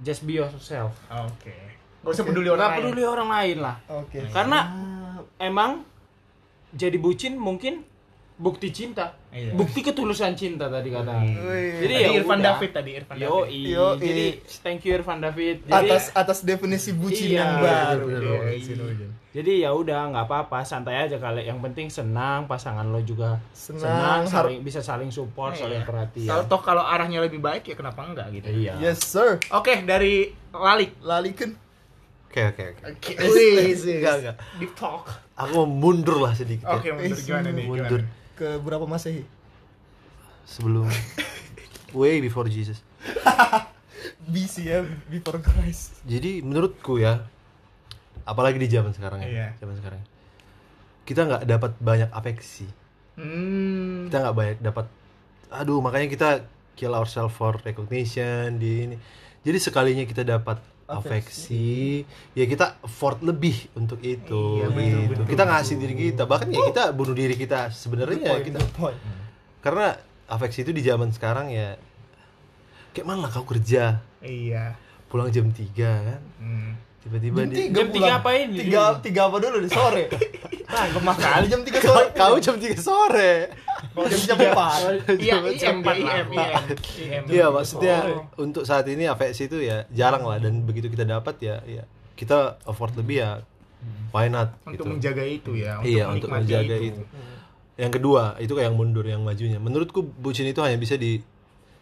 Speaker 2: just be yourself.
Speaker 1: Oke. Gak usah peduli
Speaker 2: Nggak
Speaker 1: orang lain.
Speaker 2: peduli orang lain lah.
Speaker 3: oke
Speaker 2: Karena emang jadi bucin mungkin bukti cinta.
Speaker 1: Iya.
Speaker 2: Bukti ketulusan cinta tadi kata.
Speaker 3: Wih.
Speaker 2: Jadi
Speaker 1: Tadi
Speaker 2: ya
Speaker 1: Irfan
Speaker 2: udah.
Speaker 1: David tadi Irfan
Speaker 2: Yo,
Speaker 1: David.
Speaker 3: Yoi.
Speaker 2: jadi thank you Irfan David. Jadi,
Speaker 3: atas atas definisi bucin
Speaker 2: Iya,
Speaker 3: yang baru
Speaker 1: bener,
Speaker 3: Yoi.
Speaker 1: bener.
Speaker 2: jadi ya udah nggak apa-apa, santai aja kali. Yang penting senang, pasangan lo juga
Speaker 3: Senang, har-
Speaker 2: saling, bisa saling support, saling
Speaker 1: Iya.
Speaker 2: perhatian.
Speaker 1: Kalau toh kalau arahnya lebih baik ya kenapa enggak gitu.
Speaker 2: Iya.
Speaker 3: yes sir
Speaker 1: Oke, dari Lalik.
Speaker 3: lalikan
Speaker 4: Oke oke oke.
Speaker 1: Oke.
Speaker 4: Enggak enggak.
Speaker 1: Deep talk.
Speaker 4: Aku mau mundur lah sedikit ya.
Speaker 1: Oke, mundur gimana nih?
Speaker 4: Mundur
Speaker 1: Gimana?
Speaker 3: Ke berapa masehi
Speaker 4: sebelum way before Jesus.
Speaker 3: BC ya before Christ
Speaker 4: Jadi menurutku ya, apalagi di zaman sekarang ya,
Speaker 1: Iya.
Speaker 4: zaman sekarang, kita nggak dapat banyak afeksi,
Speaker 1: Hmm.
Speaker 4: kita nggak banyak dapat, aduh makanya kita kill ourselves for recognition di ini. Jadi sekalinya kita dapat afeksi, ya kita effort lebih untuk itu,
Speaker 1: Iya, betul,
Speaker 4: gitu.
Speaker 1: betul.
Speaker 4: Kita ngasih diri kita, bahkan ya kita bunuh diri kita sebenarnya ya kita,
Speaker 3: good point.
Speaker 4: karena afeksi itu di zaman sekarang ya, kayak mana kau kerja,
Speaker 1: Iya.
Speaker 4: pulang jam 3 kan,
Speaker 1: Hmm.
Speaker 4: tiba-tiba
Speaker 3: Jam
Speaker 4: di
Speaker 3: tiga
Speaker 2: Jam tiga apain?
Speaker 3: Tiga, tiga apa dulu di sore?
Speaker 2: Nah,
Speaker 3: kali jam tiga
Speaker 4: Kau,
Speaker 3: sore.
Speaker 4: kau jam 3 sore.
Speaker 3: Jam jam empat.
Speaker 1: Iya,
Speaker 4: Jam-
Speaker 1: dia
Speaker 4: empat
Speaker 1: IM.
Speaker 4: Iya, maksudnya untuk saat ini afeksi itu ya jarang lah dan begitu kita dapat ya ya kita effort lebih ya why not
Speaker 1: untuk
Speaker 4: gitu.
Speaker 1: menjaga itu ya, untuk
Speaker 4: Iya, untuk menjaga itu. Yang kedua, itu kayak yang mundur yang majunya. Menurutku bucin itu hanya bisa di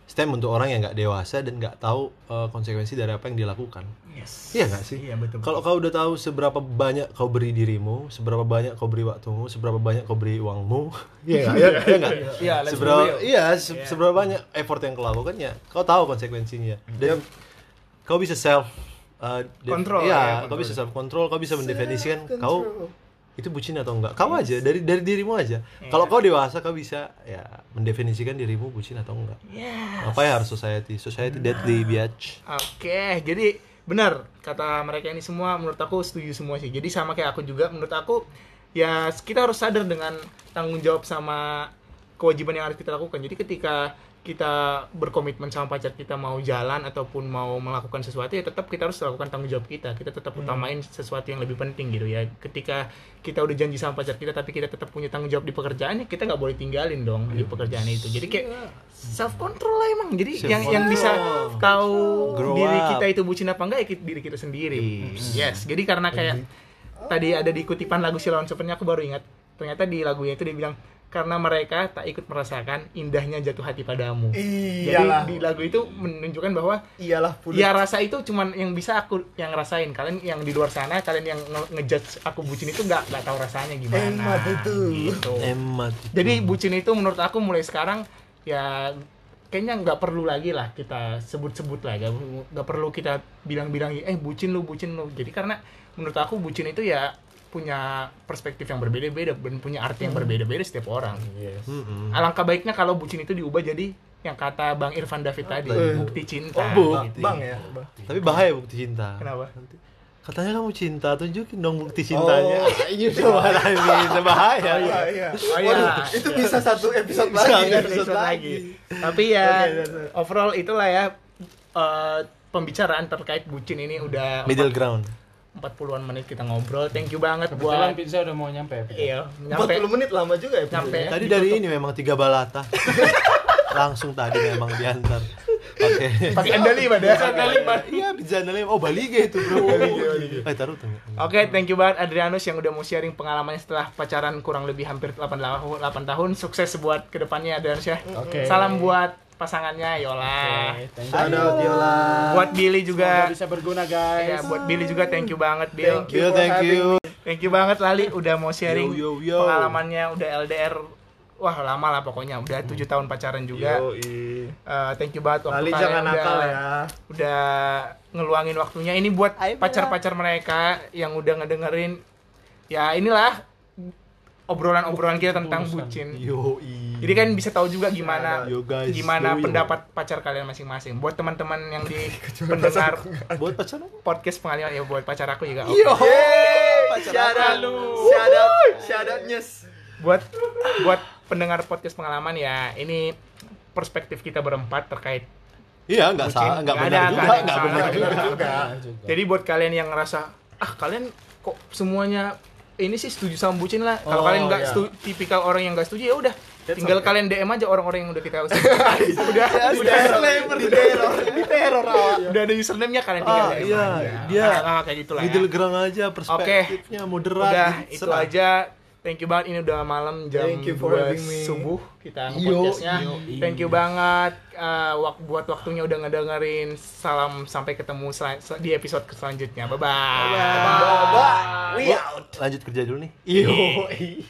Speaker 4: stem untuk orang yang nggak dewasa dan nggak tahu uh, konsekuensi dari apa yang dilakukan.
Speaker 1: Yes.
Speaker 4: Iya nggak sih?
Speaker 1: Iya, betul.
Speaker 4: Kalau kau udah tahu seberapa banyak kau beri dirimu, seberapa banyak kau beri waktumu, seberapa banyak kau beri uangmu, iya nggak? Iya iya nggak?
Speaker 3: Iya,
Speaker 4: Seberapa iya se- seberapa banyak effort yang kau lakukan ya, kau tahu konsekuensinya dan kau bisa self uh,
Speaker 1: Control,
Speaker 4: Iya,
Speaker 1: ya,
Speaker 4: kau
Speaker 1: control.
Speaker 4: bisa self control, kau bisa mendefinisikan kau. Itu bucin atau enggak. Kau aja dari dari dirimu aja. Kalau kau dewasa kau bisa ya mendefinisikan dirimu bucin atau enggak.
Speaker 1: Yes.
Speaker 4: Apa ya harus society? Society deadly biatch.
Speaker 1: Oke, jadi benar kata mereka ini semua menurut aku setuju semua sih. Jadi sama kayak aku juga menurut aku ya kita harus sadar dengan tanggung jawab sama kewajiban yang harus kita lakukan. Jadi ketika kita berkomitmen sama pacar kita mau jalan ataupun mau melakukan sesuatu ya tetap kita harus lakukan tanggung jawab kita. Kita tetap utamain sesuatu yang lebih penting gitu ya. Ketika kita udah janji sama pacar kita tapi kita tetap punya tanggung jawab di pekerjaan ya kita nggak boleh tinggalin dong di pekerjaan itu. Jadi kayak self control lah emang. Jadi yang yang bisa tahu
Speaker 4: Grow
Speaker 1: diri kita itu bucin apa enggak ya diri kita sendiri. Yes. Jadi karena kayak tadi ada di kutipan lagu Silon Sevennya aku baru ingat. Ternyata di lagunya itu dia bilang karena mereka tak ikut merasakan indahnya jatuh hati padamu.
Speaker 3: Iyalah.
Speaker 1: Jadi di lagu itu menunjukkan bahwa
Speaker 3: Iyalah pulut.
Speaker 1: ya rasa itu cuman yang bisa aku yang rasain. Kalian yang di luar sana, kalian yang nge- ngejudge aku bucin itu nggak nggak tahu rasanya gimana.
Speaker 3: Emat itu.
Speaker 1: Gitu.
Speaker 4: Emat.
Speaker 1: Jadi bucin itu menurut aku mulai sekarang ya kayaknya nggak perlu lagi lah kita sebut-sebut lah nggak nggak perlu kita bilang-bilang eh bucin lu bucin lu jadi karena menurut aku bucin itu ya punya perspektif yang berbeda-beda dan punya arti yang berbeda-beda setiap orang
Speaker 4: Mm-mm.
Speaker 1: alangkah baiknya kalau bucin itu diubah jadi yang kata Bang Irfan David tadi
Speaker 3: Eh.
Speaker 1: bukti cinta
Speaker 3: Oh,
Speaker 1: gitu.
Speaker 3: bang ya. Bang.
Speaker 4: Tapi bahaya bukti cinta.
Speaker 1: kenapa
Speaker 4: Katanya kamu cinta, tunjukin dong bukti cintanya.
Speaker 3: Oh,
Speaker 4: itu mana ini bahaya.
Speaker 3: Iya, iya.
Speaker 1: Oh, iya.
Speaker 3: Waduh, itu bisa satu episode
Speaker 4: Bisa,
Speaker 3: lagi.
Speaker 4: bisa,
Speaker 3: episode
Speaker 1: lagi. Tapi ya
Speaker 3: that's it.
Speaker 1: overall itulah ya eh, pembicaraan terkait bucin ini udah
Speaker 4: Middle ground.
Speaker 1: 40-an menit kita ngobrol. Thank you banget
Speaker 2: Kebetulan
Speaker 1: buat
Speaker 2: pizza udah mau nyampe.
Speaker 1: iya, nyampe
Speaker 3: 40 menit lama juga ya.
Speaker 1: Nyampe.
Speaker 3: episode-nya.
Speaker 4: Tadi dari ini memang tiga balata. langsung tadi memang diantar pakai
Speaker 1: Pakai andaliman ya.
Speaker 4: iya bisa andalin oh Balige itu bro eh taruh tuh
Speaker 1: Oke, thank you banget Adrianus yang udah mau sharing pengalamannya setelah pacaran kurang lebih hampir 8, 8 tahun. Sukses buat ke depannya Adrianus ya.
Speaker 2: Oke.
Speaker 1: Salam buat pasangannya Yola.
Speaker 2: Thank
Speaker 3: Shout
Speaker 2: you.
Speaker 3: out Yola.
Speaker 1: Buat Billy
Speaker 2: Semoga
Speaker 1: juga.
Speaker 2: bisa berguna
Speaker 1: Ya,
Speaker 2: guys.
Speaker 1: buat Billy juga thank you banget Bill.
Speaker 3: Thank you.
Speaker 4: Yo,
Speaker 3: for
Speaker 4: thank you.
Speaker 1: Thank you banget Lali udah mau sharing
Speaker 4: Yo, yo, yo.
Speaker 1: pengalamannya udah LDR. Wah, lama lah pokoknya. Udah 7 tahun pacaran juga.
Speaker 3: Yoi.
Speaker 1: Eh, thank you banget waktu
Speaker 3: Lali
Speaker 1: kalian
Speaker 3: jangan
Speaker 1: udah,
Speaker 3: nakal ya.
Speaker 1: udah ngeluangin waktunya ini buat pacar-pacar mereka yang udah ngedengerin ya inilah obrolan-obrolan kita tentang bucin.
Speaker 4: yo
Speaker 1: Jadi kan bisa tahu juga gimana
Speaker 4: Yo, guys.
Speaker 1: gimana
Speaker 4: Yo, yo.
Speaker 1: pendapat pacar kalian masing-masing. Buat teman-teman yang di pendengar
Speaker 4: buat pacaran
Speaker 1: podcast pengalaman ya buat pacar aku juga. oke.
Speaker 3: Yo, out nyes.
Speaker 1: Buat buat pendengar podcast pengalaman ya ini perspektif kita berempat terkait
Speaker 4: iya nggak salah nggak benar
Speaker 1: ada,
Speaker 4: juga
Speaker 1: nggak
Speaker 4: benar juga.
Speaker 1: Jadi buat kalian yang ngerasa ah kalian kok semuanya ini sih setuju sama bucin lah. Kalau
Speaker 3: Oh,
Speaker 1: kalian nggak
Speaker 3: iya.
Speaker 1: setuju, tipikal orang yang nggak setuju ya udah. Tinggal
Speaker 3: okay.
Speaker 1: kalian DM aja orang-orang yang udah kita udah
Speaker 3: Di teror, di teror, di teror
Speaker 1: udah ada username-nya kalian tinggal
Speaker 4: Ah,
Speaker 1: DM
Speaker 4: iya,
Speaker 1: aja.
Speaker 4: dia
Speaker 1: Ah, ah, kayak gitulah
Speaker 4: di
Speaker 1: ya.
Speaker 4: telegram aja perspektifnya moderat
Speaker 1: Udah
Speaker 4: gitu,
Speaker 1: itu aja. Thank you banget ini udah malam jam
Speaker 3: Thank you for
Speaker 1: 2
Speaker 3: having me.
Speaker 1: subuh kita podcastnya. Thank you banget uh, wak- buat waktunya udah ngedengerin. Salam sampai ketemu sel- di episode selanjutnya. Bye bye.
Speaker 3: Bye. We out.
Speaker 4: lanjut kerja dulu nih
Speaker 3: Yo.